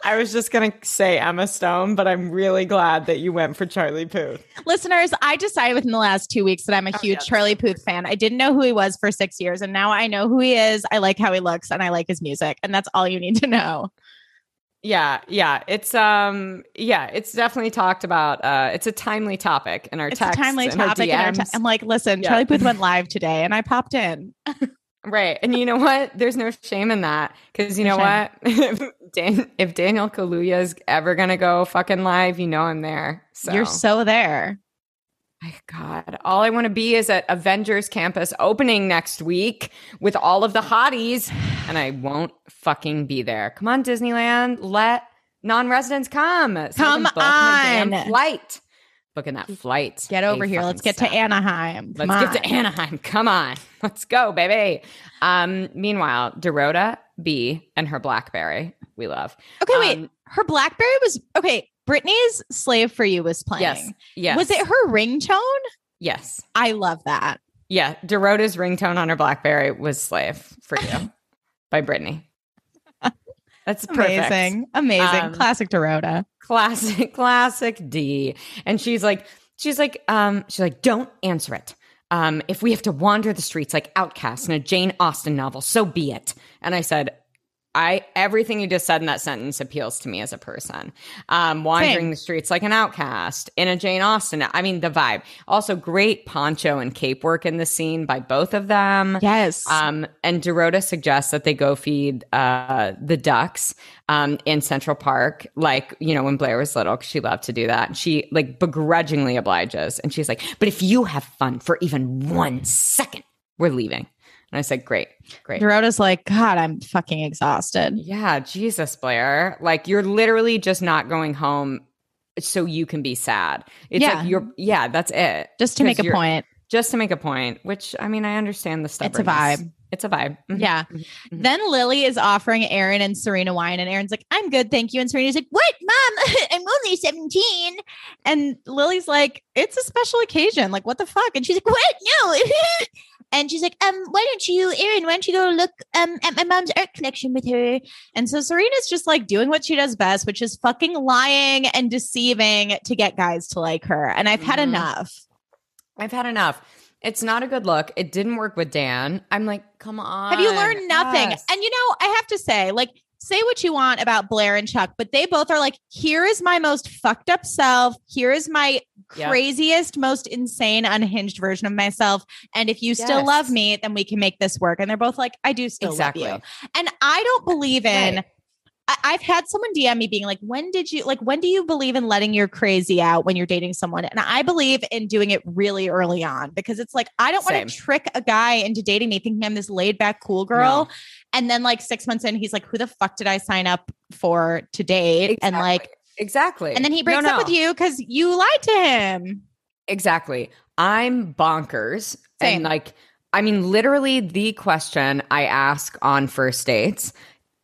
Speaker 2: I was just gonna say Emma Stone, but I'm really glad that you went for Charlie Puth.
Speaker 3: listeners, I decided within the last two weeks that I'm a huge
Speaker 2: yes.
Speaker 3: Charlie Puth fan. I didn't know who he was for six years, and now I know who he is. I like how he looks, and I like his music, and that's all you need to know.
Speaker 2: Yeah, yeah. It's um yeah, it's definitely talked about. Uh it's a timely topic in our
Speaker 3: It's a
Speaker 2: texts
Speaker 3: timely
Speaker 2: and our
Speaker 3: topic. in our te- I'm like, listen,
Speaker 2: Yeah.
Speaker 3: Charlie Puth went live today, and I popped in.
Speaker 2: Right. And you know what? There's no shame in that. Cause you
Speaker 3: No
Speaker 2: know what? if, Dan- if Daniel Kaluuya is ever going to go fucking live, you know I'm there. So,
Speaker 3: You're so there.
Speaker 2: my God, all I want to be is at Avengers Campus opening next week with all of the hotties, and I won't fucking be there. Come on, Disneyland. Let non residents come. So
Speaker 3: Come
Speaker 2: book my damn
Speaker 3: on.
Speaker 2: Flight. Booking that flight.
Speaker 3: Get over here. Let's get to. Anaheim. Come
Speaker 2: Let's
Speaker 3: on.
Speaker 2: get to Anaheim. Come on. Let's go, baby. Um, meanwhile, Dorota B and her Blackberry, we love.
Speaker 3: Okay, wait.
Speaker 2: Um,
Speaker 3: Her Blackberry was okay. Britney's "Slave for You" was playing.
Speaker 2: yes. Yes.
Speaker 3: Was it her ringtone?
Speaker 2: Yes.
Speaker 3: I love that.
Speaker 2: Yeah. Dorota's ringtone on her Blackberry was Slave for You by Britney. That's perfect.
Speaker 3: Amazing, amazing,
Speaker 2: Um,
Speaker 3: classic Dorota.
Speaker 2: Classic, classic D. And she's like, she's like, um, she's like, don't answer it. Um, if we have to wander the streets like outcasts in a Jane Austen novel, so be it. And I said, I everything you just said in that sentence appeals to me as a person. Um, wandering
Speaker 3: Same.
Speaker 2: the streets like an outcast in a Jane Austen. I mean, the vibe. Also, great poncho and cape work in the scene by both of them.
Speaker 3: Yes.
Speaker 2: Um, and Dorota suggests that they go feed uh, the ducks um, in Central Park, like, you know, when Blair was little, 'cause she loved to do that. And she, like, begrudgingly obliges. And she's like, but if you have fun for even one second, we're leaving. And I said, great, great.
Speaker 3: Dorota's like, God, I'm fucking exhausted.
Speaker 2: Yeah, Jesus, Blair. Like, you're literally just not going home so you can be sad. It's
Speaker 3: Yeah.
Speaker 2: like you're, yeah, that's it.
Speaker 3: Just to make a point.
Speaker 2: Just to make a point, which I mean, I understand the stuff.
Speaker 3: It's a vibe.
Speaker 2: It's a vibe. Mhm.
Speaker 3: Yeah.
Speaker 2: mhm.
Speaker 3: Then Lily is offering Aaron and Serena wine, and Aaron's like, I'm good, thank you. And Serena's like, What, mom? I'm only 17. And Lily's like, It's a special occasion. Like, what the fuck? And she's like, What? No. and she's like, Um, why don't you, Aaron, why don't you go look um at my mom's art collection with her? And so Serena's just like doing what she does best, which is fucking lying and deceiving to get guys to like her. And I've had
Speaker 2: Mhm.
Speaker 3: enough.
Speaker 2: I've had enough. It's not a good look. It didn't work with Dan. I'm like, come on.
Speaker 3: Have you learned nothing?
Speaker 2: Yes.
Speaker 3: And you know, I have to say, like, say what you want about Blair and Chuck, but they both are like, here is my most fucked up self. Here is my Craziest, most insane, unhinged version of myself. And if you still love me, then we can make this work. And they're both like, I do still
Speaker 2: exactly.
Speaker 3: love you. And I don't believe in.
Speaker 2: Right.
Speaker 3: I- I've had someone DM me being like, when did you like when do you believe in letting your crazy out when you're dating someone? And I believe in doing it really early on because it's like I don't want to trick a guy into dating me thinking I'm this laid back cool girl. And then like six months in, he's like, Who the fuck did I sign up for to date? And like
Speaker 2: exactly.
Speaker 3: and then he
Speaker 2: No,
Speaker 3: breaks up with you because you lied to him.
Speaker 2: Exactly. I'm bonkers.
Speaker 3: Same.
Speaker 2: And like, I mean, literally the question I ask on first dates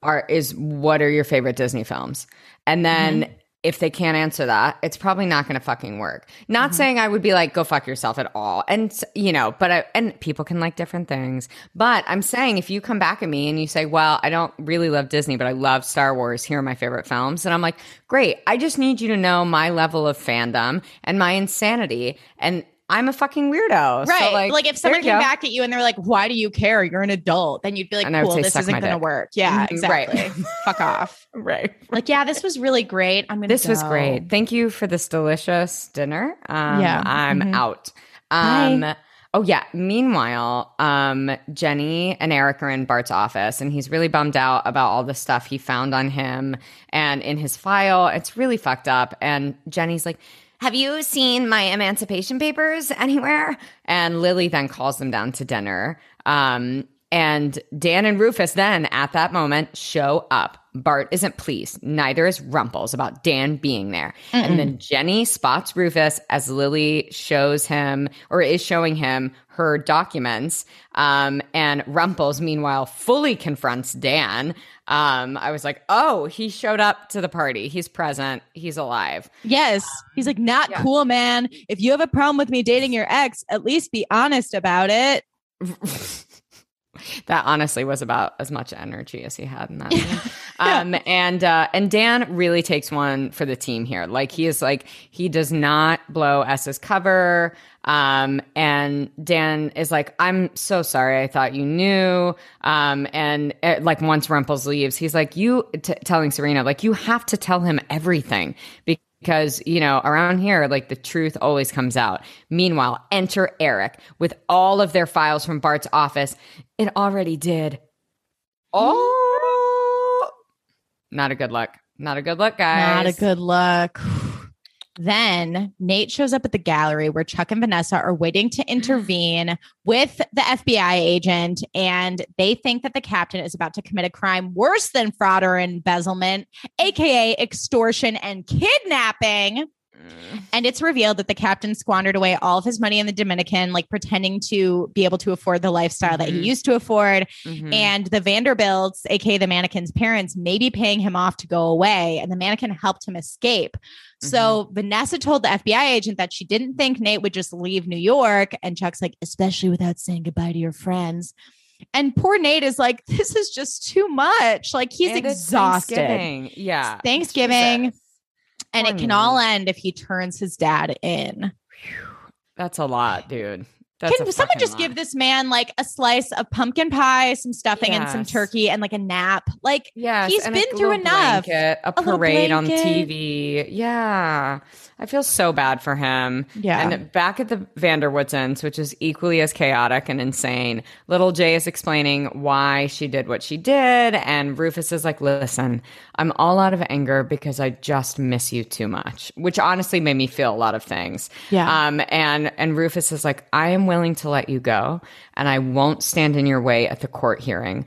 Speaker 2: are is what are your favorite Disney films? And then
Speaker 3: Mm-hmm.
Speaker 2: If they can't answer that, it's probably not going to fucking work. Not
Speaker 3: Mm-hmm.
Speaker 2: saying I would be like, go fuck yourself at all. And, you know, but I, and people can like different things. But I'm saying if you come back at me and you say, well, I don't really love Disney, but I love Star Wars. Here are my favorite films. And I'm like, great. I just need you to know my level of fandom and my insanity. And I'm a fucking weirdo. So,
Speaker 3: Right. like, if someone came
Speaker 2: go.
Speaker 3: back at you and they're like, Why do you care? You're an adult, then you'd be like, Cool,
Speaker 2: say,
Speaker 3: this isn't gonna work. Yeah,
Speaker 2: Mhm, right.
Speaker 3: exactly. Fuck off.
Speaker 2: Right.
Speaker 3: Like, yeah, this was really great. I'm gonna
Speaker 2: This was great. Thank you for this delicious dinner. Um,
Speaker 3: Yeah.
Speaker 2: I'm
Speaker 3: Mhm.
Speaker 2: out. Um,
Speaker 3: Bye.
Speaker 2: oh yeah. Meanwhile, um, Jenny and Eric are in Bart's office, and he's really bummed out about all the stuff he found on him and in his file. It's really fucked up. And Jenny's like. Have you seen my emancipation papers anywhere? And Lily then calls them down to dinner. Um, and Dan and Rufus then at that moment show up. Bart isn't pleased. Neither is Rumples about Dan being there. And then Jenny spots Rufus as Lily shows him or is showing him her documents. Um, and Rumples, meanwhile, fully confronts Dan. Um, I was like, oh, he showed up to the party. He's present. He's alive.
Speaker 3: Yes. He's like, not
Speaker 2: yeah.
Speaker 3: cool, man. If you have a problem with me dating your ex, at least be honest about it.
Speaker 2: that honestly was about as much energy as he had in that. scene. Um, and uh, and Dan really takes one for the team here. Like he is like he does not blow S's cover. Um, and Dan is like, I'm so sorry. I thought you knew. Um, and uh, like once Rumples leaves, he's like, you t- telling Serena, like you have to tell him everything because you know around here like the truth always comes out. Meanwhile enter eric with all of their files from bart's office. It already did. Oh not a good look not a good look guys.
Speaker 3: Not a good look. Then Nate shows up at the gallery where Chuck and Vanessa are waiting to intervene with the FBI agent, and they think that the captain is about to commit a crime worse than fraud or embezzlement, aka extortion and kidnapping. And it's revealed that the captain squandered away all of his money in the Dominican, like pretending to be able to afford the lifestyle that he
Speaker 2: Mhm.
Speaker 3: used to afford.
Speaker 2: Mhm.
Speaker 3: And the Vanderbilts, aka the mannequin's parents, may be paying him off to go away. And the mannequin helped him escape. So Vanessa told the FBI agent that she didn't think Nate would just leave New York. And Chuck's like, especially without saying goodbye to your friends. And poor Nate is like, this is just too much. Like he's
Speaker 2: And
Speaker 3: exhausted.
Speaker 2: Thanksgiving. yeah
Speaker 3: Thanksgiving.
Speaker 2: Jesus.
Speaker 3: And it can all hmm. end if he turns his dad in.
Speaker 2: that's a lot dude that's
Speaker 3: Can someone just
Speaker 2: lot.
Speaker 3: give this man like a slice of pumpkin pie, some stuffing, and some turkey, and like a nap? Like,
Speaker 2: Yes,
Speaker 3: he's been
Speaker 2: a
Speaker 3: through enough.
Speaker 2: blanket, a
Speaker 3: A
Speaker 2: parade on. TV. Yeah, I feel so bad for him.
Speaker 3: Yeah.
Speaker 2: And back at the Vanderwoodsons, which is equally as chaotic and insane, little Jay is explaining why she did what she did, and Rufus is like, "Listen, I'm all out of anger because I just miss you too much," which honestly made me feel a lot of things.
Speaker 3: Yeah.
Speaker 2: Um. And and Rufus is like, "I am willing to let you go, and I won't stand in your way at the court hearing."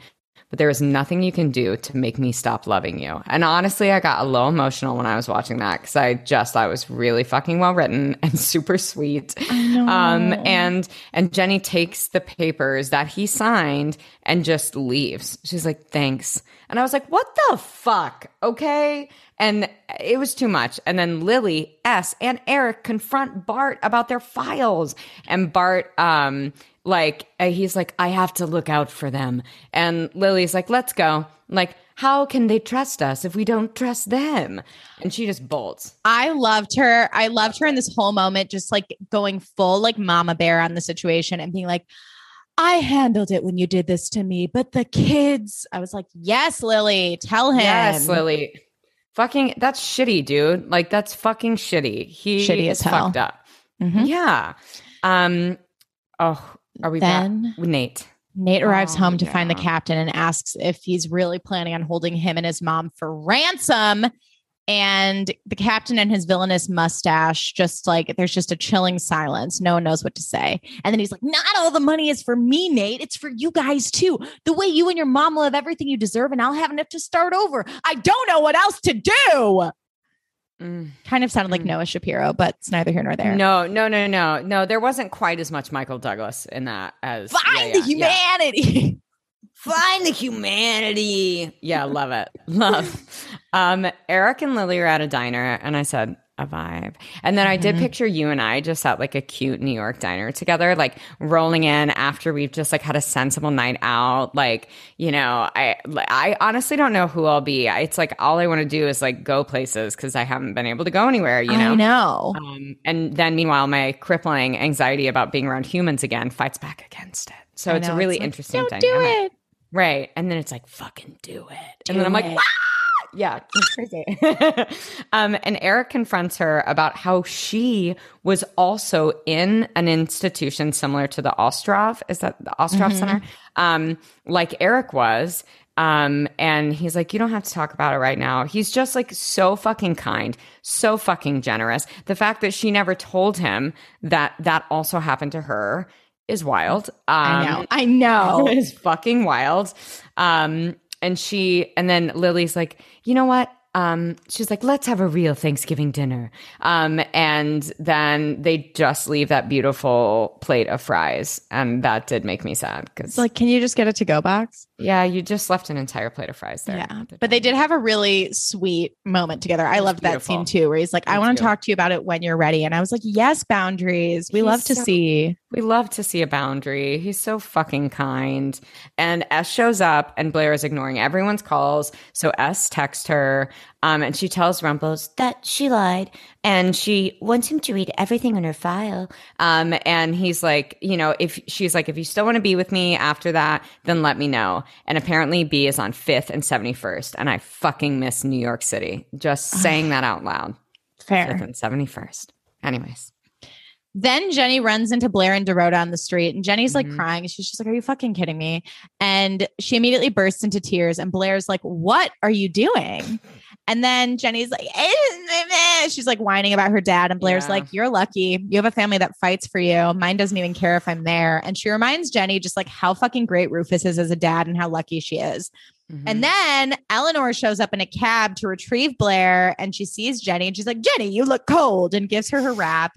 Speaker 2: But there is nothing you can do to make me stop loving you. And honestly, I got a little emotional when I was watching that because I just thought it was really fucking well written and super sweet. Um, and and Jenny takes the papers that he signed and just leaves. She's like, "Thanks." And I was like, "What the fuck?" Okay. And it was too much. And then Lily, S, and Eric confront Bart about their files. And Bart, um, like, uh, he's like, I have to look out for them. And Lily's like, let's go. Like, how can they trust us if we don't trust them? And she just bolts.
Speaker 3: I loved her. I loved her in this whole moment, just like going full like mama bear on the situation and being like, I handled it when you did this to me, but the kids, I was like, yes, Lily, tell him.
Speaker 2: Yes, Lily. Fucking, that's shitty, dude. Like, that's fucking shitty. He
Speaker 3: Shitty
Speaker 2: is fucked up.
Speaker 3: Mhm.
Speaker 2: Yeah. Um. Oh, are we
Speaker 3: Then-
Speaker 2: back? Nate?
Speaker 3: Nate arrives
Speaker 2: Oh,
Speaker 3: home to find the captain and asks if he's really planning on holding him and his mom for ransom. And the captain and his villainous mustache, just like there's just a chilling silence. No one knows what to say. And then he's like, Not all the money is for me, Nate. It's for you guys too. The way you and your mom will have everything you deserve, and I'll have enough to start over. I don't know what else to do.
Speaker 2: Mm.
Speaker 3: Kind of sounded like
Speaker 2: Mm.
Speaker 3: Noah Shapiro, but it's neither here nor there.
Speaker 2: No, no, no, no, no. There wasn't quite as much Michael Douglas in that as
Speaker 3: Find
Speaker 2: yeah,
Speaker 3: the
Speaker 2: yeah, yeah.
Speaker 3: humanity.
Speaker 2: Find the humanity. Yeah, love it. Love. Um, Eric and Lily are at a diner, and I said, a vibe. And then I did
Speaker 3: Mhm.
Speaker 2: picture you and I just at like a cute New York diner together, like rolling in after we've just like had a sensible night out. Like, you know, I I honestly don't know who I'll be. It's like all I want to do is like go places because I haven't been able to go anywhere, you know?
Speaker 3: I know.
Speaker 2: Um, and then meanwhile, my crippling anxiety about being around humans again fights back against it. So
Speaker 3: I
Speaker 2: it's
Speaker 3: know.
Speaker 2: a really
Speaker 3: like,
Speaker 2: interesting
Speaker 3: Don't
Speaker 2: thing.
Speaker 3: do it.
Speaker 2: Right. And then it's like, fucking do it.
Speaker 3: Do
Speaker 2: and then I'm like,
Speaker 3: it.
Speaker 2: "Ah!" yeah, it's crazy. um, and Eric confronts her about how she was also in an institution similar to the Ostroff. Is that the Ostroff
Speaker 3: Mhm.
Speaker 2: Center? Um, like Eric was. Um, and he's like, you don't have to talk about it right now. He's just like so fucking kind, so fucking generous. The fact that she never told him that that also happened to her is wild. Um,
Speaker 3: I know. I know.
Speaker 2: It's fucking wild. Um, and she and then Lily's like, you know what? Um, she's like, let's have a real Thanksgiving dinner. Um, and then they just leave that beautiful plate of fries, and that did make me sad because,
Speaker 3: like, can you just get a to go box?
Speaker 2: yeah, you just left an entire plate of fries there.
Speaker 3: Yeah. But they did have a really sweet moment together. I loved that scene too, where he's like, I want to talk to you about it when you're ready. And I was like, yes, boundaries. We
Speaker 2: He's
Speaker 3: love to
Speaker 2: so-
Speaker 3: see.
Speaker 2: We love to see a boundary. He's so fucking kind. And S shows up and Blair is ignoring everyone's calls. So S texts her um, and she tells Rumples that she lied and she wants him to read everything in her file. Um, and he's like, you know, if she's like, if you still want to be with me after that, then let me know. And apparently B is on 5th and 71st. And I fucking miss New York City. Just saying that out loud. 5th
Speaker 3: Fair.
Speaker 2: and 71st. Anyways.
Speaker 3: Then Jenny runs into Blair and Dorota on the street, and Jenny's like
Speaker 2: Mhm.
Speaker 3: crying. She's just like, Are you fucking kidding me? And she immediately bursts into tears. And Blair's like, What are you doing? And then Jenny's like, "Eh, She's like whining about her dad. And Blair's
Speaker 2: Yeah.
Speaker 3: like, You're lucky. You have a family that fights for you. Mine doesn't even care if I'm there. And she reminds Jenny just like how fucking great Rufus is as a dad and how lucky she is.
Speaker 2: Mhm.
Speaker 3: And then Eleanor shows up in a cab to retrieve Blair and she sees Jenny and she's like, Jenny, you look cold and gives her her wrap.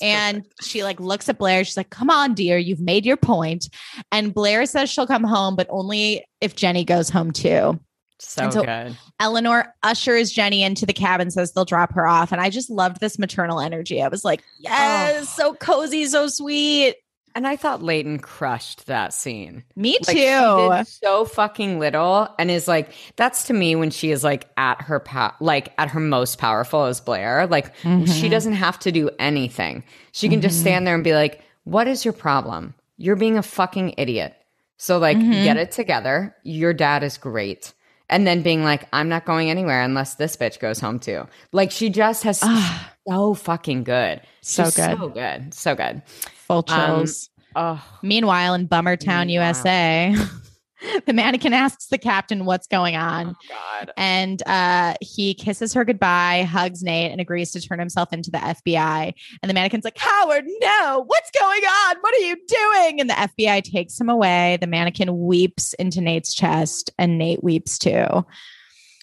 Speaker 3: And she like looks at Blair. She's like, come on, dear, you've made your point. And Blair says she'll come home, but only if Jenny goes home too.
Speaker 2: So,
Speaker 3: And so-
Speaker 2: good.
Speaker 3: Eleanor ushers Jenny into the cab and says they'll drop her off. And I just loved this maternal energy. I was like, yes, so cozy, so sweet.
Speaker 2: And I thought Leighton crushed that scene.
Speaker 3: Me
Speaker 2: Like
Speaker 3: too.
Speaker 2: she did so fucking little and is like that's to me when she is like at her pow- like at her most powerful as Blair. Like she
Speaker 3: Mhm.
Speaker 2: doesn't have to do anything. She can just
Speaker 3: Mhm.
Speaker 2: stand there and be like, "What is your problem? You're being a fucking idiot." So like
Speaker 3: Mhm.
Speaker 2: get it together. Your dad is great. And then being like, "I'm not going anywhere unless this bitch goes home too." Like she just has
Speaker 3: Ah,
Speaker 2: so fucking good.
Speaker 3: so
Speaker 2: She's
Speaker 3: good.
Speaker 2: So good. So good.
Speaker 3: Full
Speaker 2: Um,
Speaker 3: chills.
Speaker 2: Oh,
Speaker 3: Meanwhile, in Bummertown,
Speaker 2: Meanwhile.
Speaker 3: USA, the mannequin asks the captain what's going on.
Speaker 2: God.
Speaker 3: And uh, he kisses her goodbye, hugs Nate, and agrees to turn himself into the FBI. And the mannequin's like, Howard, no, what's going on? What are you doing? And the FBI takes him away. The mannequin weeps into Nate's chest, and Nate weeps too.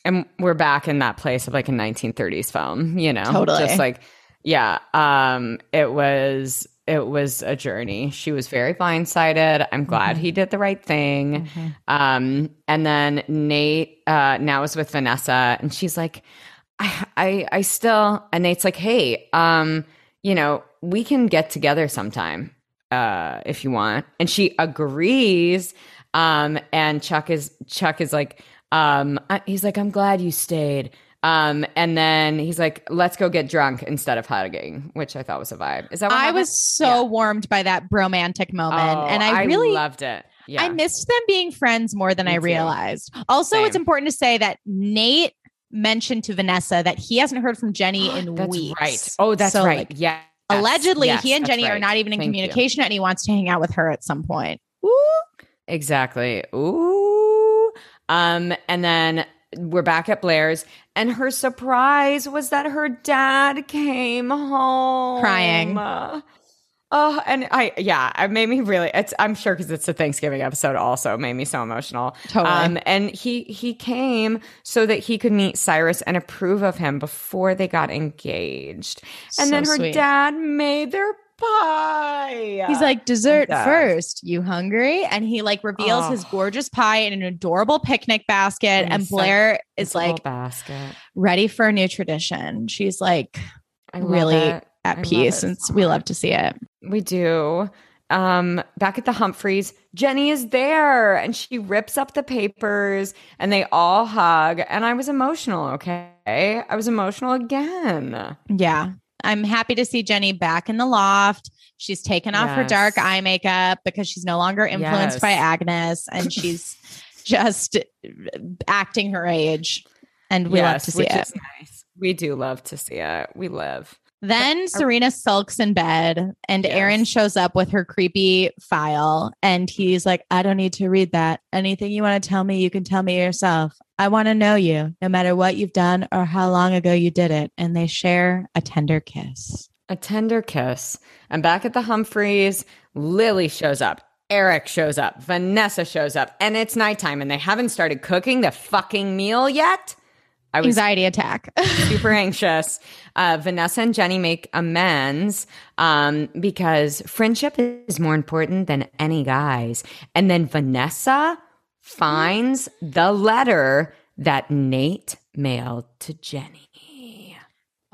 Speaker 2: and we're back in that place of like a 1930s film you know
Speaker 3: Totally.
Speaker 2: just like yeah um it was it was a journey. She was very blindsided. I'm glad
Speaker 3: Mhm.
Speaker 2: he did the right thing. Um and then nate uh now is with vanessa and she's like i i, I still and nate's like hey um you know we can get together sometime uh if you want. And she agrees um and chuck is chuck is like um I- he's like i'm glad you stayed um and then he's like let's go get drunk instead of hugging which i thought was a vibe is that what
Speaker 3: I
Speaker 2: happened?
Speaker 3: was so
Speaker 2: Yeah.
Speaker 3: warmed by that bromantic moment.
Speaker 2: Oh,
Speaker 3: and I really
Speaker 2: loved it yeah
Speaker 3: I missed them being friends more than
Speaker 2: Me
Speaker 3: I
Speaker 2: too.
Speaker 3: realized. Also, it's important to say that Nate mentioned to Vanessa that he hasn't heard from Jenny in
Speaker 2: that's
Speaker 3: weeks.
Speaker 2: right oh that's
Speaker 3: So,
Speaker 2: right
Speaker 3: like,
Speaker 2: yeah
Speaker 3: Allegedly,
Speaker 2: Yes,
Speaker 3: he and Jenny are not even in
Speaker 2: Thank you.
Speaker 3: communication, and he wants to hang out with her at some point.
Speaker 2: Exactly. Ooh. Um, and then we're back at Blair's, and her surprise was that her dad came home
Speaker 3: Crying.
Speaker 2: Oh, and I yeah, it made me really. It's I'm sure because it's a Thanksgiving episode. Also, made me so emotional.
Speaker 3: Totally.
Speaker 2: Um, and he he came so that he could meet Cyrus and approve of him before they got engaged. And
Speaker 3: So
Speaker 2: then her
Speaker 3: sweet.
Speaker 2: dad made their pie.
Speaker 3: He's like, dessert first. You hungry? And he like reveals
Speaker 2: Oh.
Speaker 3: his gorgeous pie in an adorable picnic basket.
Speaker 2: And
Speaker 3: And Blair is like
Speaker 2: basket.
Speaker 3: ready for a new tradition. She's like
Speaker 2: I
Speaker 3: really
Speaker 2: it.
Speaker 3: at
Speaker 2: I
Speaker 3: peace. And
Speaker 2: so
Speaker 3: we love to see it.
Speaker 2: We do. Um, back at the Humphreys, Jenny is there and she rips up the papers and they all hug. And I was emotional, okay? I was emotional again.
Speaker 3: Yeah. I'm happy to see Jenny back in the loft. She's taken off her dark eye makeup because she's no longer influenced by Agnes and she's just acting her age. And we love to see
Speaker 2: which
Speaker 3: it.
Speaker 2: is nice. We do love to see it. We live.
Speaker 3: Then uh, Serena sulks in bed and
Speaker 2: Yes.
Speaker 3: Aaron shows up with her creepy file and he's like, I don't need to read that. Anything you want to tell me, you can tell me yourself. I want to know you, no matter what you've done or how long ago you did it. And they share a tender kiss.
Speaker 2: A tender kiss. And back at the Humphreys, Lily shows up. Eric shows up, Vanessa shows up, and it's nighttime and they haven't started cooking the fucking meal yet. I was
Speaker 3: Anxiety attack.
Speaker 2: super anxious. Uh, Vanessa and Jenny make amends um, because friendship is more important than any guys. And then Vanessa finds the letter that Nate mailed to Jenny.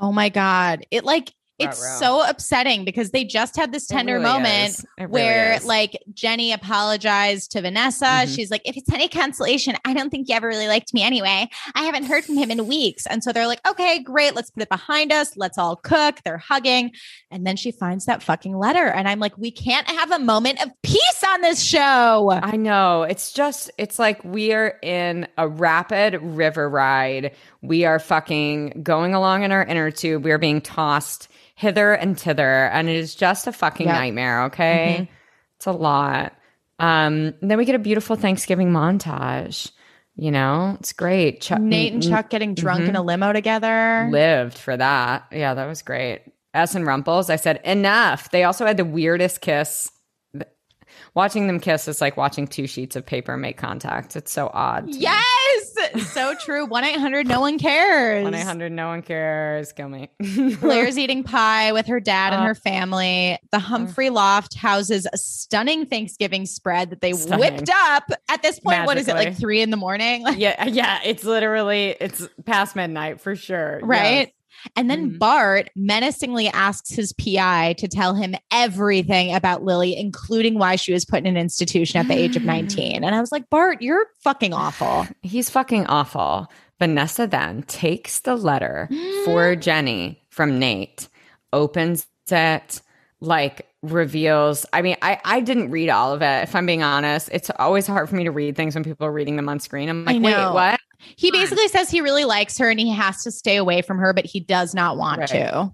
Speaker 3: oh my God. It like, it's so upsetting because they just had this tender
Speaker 2: really
Speaker 3: moment
Speaker 2: really
Speaker 3: where
Speaker 2: is.
Speaker 3: like Jenny apologized to Vanessa.
Speaker 2: Mhm.
Speaker 3: She's like, if it's any consolation, I don't think you ever really liked me anyway. I haven't heard from him in weeks. And so they're like, okay, great. Let's put it behind us. Let's all cook. They're hugging. And then she finds that fucking letter. And I'm like, we can't have a moment of peace on this show.
Speaker 2: I know. It's just, it's like we are in a rapid river ride. We are fucking going along in our inner tube. We are being tossed hither and thither. And it is just a fucking
Speaker 3: Yep.
Speaker 2: nightmare. Okay. It's a lot. Um, then we get a beautiful Thanksgiving montage. You know, it's great. Chuck,
Speaker 3: Nate and Chuck getting drunk in a limo together.
Speaker 2: lived for that. Yeah, that was great. S and Rumples, I said enough. They also had the weirdest kiss. Watching them kiss is like watching two sheets of paper make contact. It's so odd.
Speaker 3: Yes. So true. 1 800 No One Cares.
Speaker 2: One eight hundred. No one cares. Kill me.
Speaker 3: Claire's eating pie with her dad and
Speaker 2: Uh,
Speaker 3: her family. The Humphrey Loft houses a stunning Thanksgiving spread that they
Speaker 2: Stunning.
Speaker 3: whipped up. At this point, what is it, like three in the morning?
Speaker 2: yeah, yeah. It's literally it's past midnight for sure.
Speaker 3: right?
Speaker 2: Yes.
Speaker 3: And then
Speaker 2: Mhm.
Speaker 3: Bart menacingly asks his PI to tell him everything about Lily, including why she was put in an institution at the age of 19. And I was like, Bart, you're fucking awful.
Speaker 2: He's fucking awful. Vanessa then takes the letter for Jenny from Nate, opens it, like reveals. I mean, I, I didn't read all of it. If I'm being honest, it's always hard for me to read things when people are reading them on screen. I'm like, wait, what?
Speaker 3: He basically says he really likes her and he has to stay away from her, but he does not want
Speaker 2: Right.
Speaker 3: to.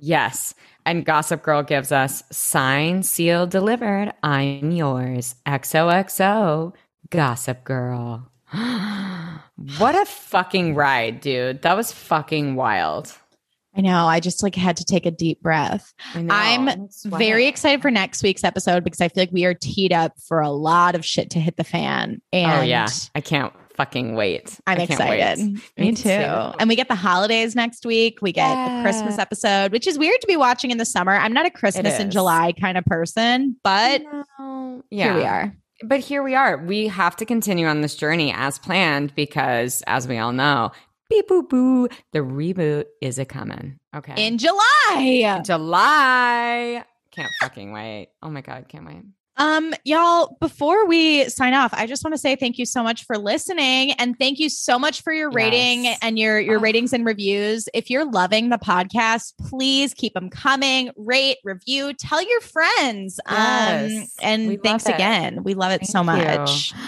Speaker 2: Yes. And Gossip Girl gives us sign, seal, delivered. I'm yours. XOXO. Gossip Girl. what a fucking ride, dude. That was fucking wild.
Speaker 3: I know. I just like had to take a deep breath. I'm Very excited for next week's episode because I feel like we are teed up for a lot of shit to hit the fan. And
Speaker 2: oh yeah, I can't fucking wait.
Speaker 3: I'm excited.
Speaker 2: wait.
Speaker 3: Me
Speaker 2: Me
Speaker 3: too.
Speaker 2: too.
Speaker 3: And we get the holidays next week. We get
Speaker 2: Yeah.
Speaker 3: the Christmas episode, which is weird to be watching in the summer. I'm not a Christmas in. July kind of person, but
Speaker 2: No.
Speaker 3: here we are.
Speaker 2: But here we are. We have to continue on this journey as planned because, as we all know, beep boo boo, the reboot is a coming. Okay.
Speaker 3: In July.
Speaker 2: July. Can't fucking wait. Oh my God, can't wait.
Speaker 3: Um, y'all, before we sign off, I just want to say thank you so much for listening and thank you so much for your rating
Speaker 2: Yes.
Speaker 3: and your your
Speaker 2: Oh.
Speaker 3: ratings and reviews. If you're loving the podcast, please keep them coming. Rate, review, tell your friends. Um,
Speaker 2: Yes.
Speaker 3: and
Speaker 2: We
Speaker 3: thanks again. We love it so
Speaker 2: much. you.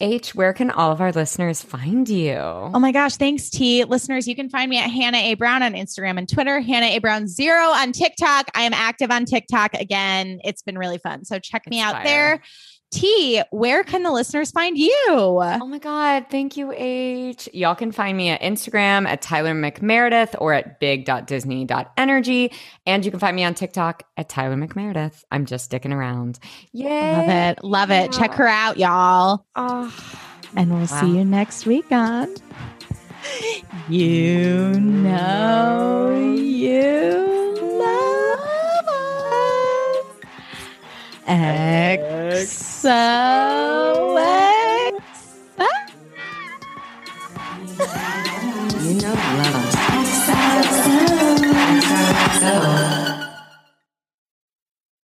Speaker 2: H, where can all of our listeners find you?
Speaker 3: Oh my gosh, thanks, T. Listeners, you can find me at Hannah A. Brown on Instagram and Twitter, Hannah A. Brown Zero on TikTok. I am active on TikTok again. It's been really fun. So check me
Speaker 2: It's
Speaker 3: out
Speaker 2: fire.
Speaker 3: there. T, where can the listeners find you?
Speaker 2: Oh my God. Thank you, H. Y'all can find me at Instagram at Tyler McMeredith or at big.disney.energy. And you can find me on TikTok at Tyler McMeredith. I'm just sticking around. Yay.
Speaker 3: Love it. Love it. Check her out, y'all.
Speaker 2: Oh,
Speaker 3: And we'll
Speaker 2: Wow.
Speaker 3: see you next week on You Know You XOXO.
Speaker 1: You know you love us. XOXO. XOXO.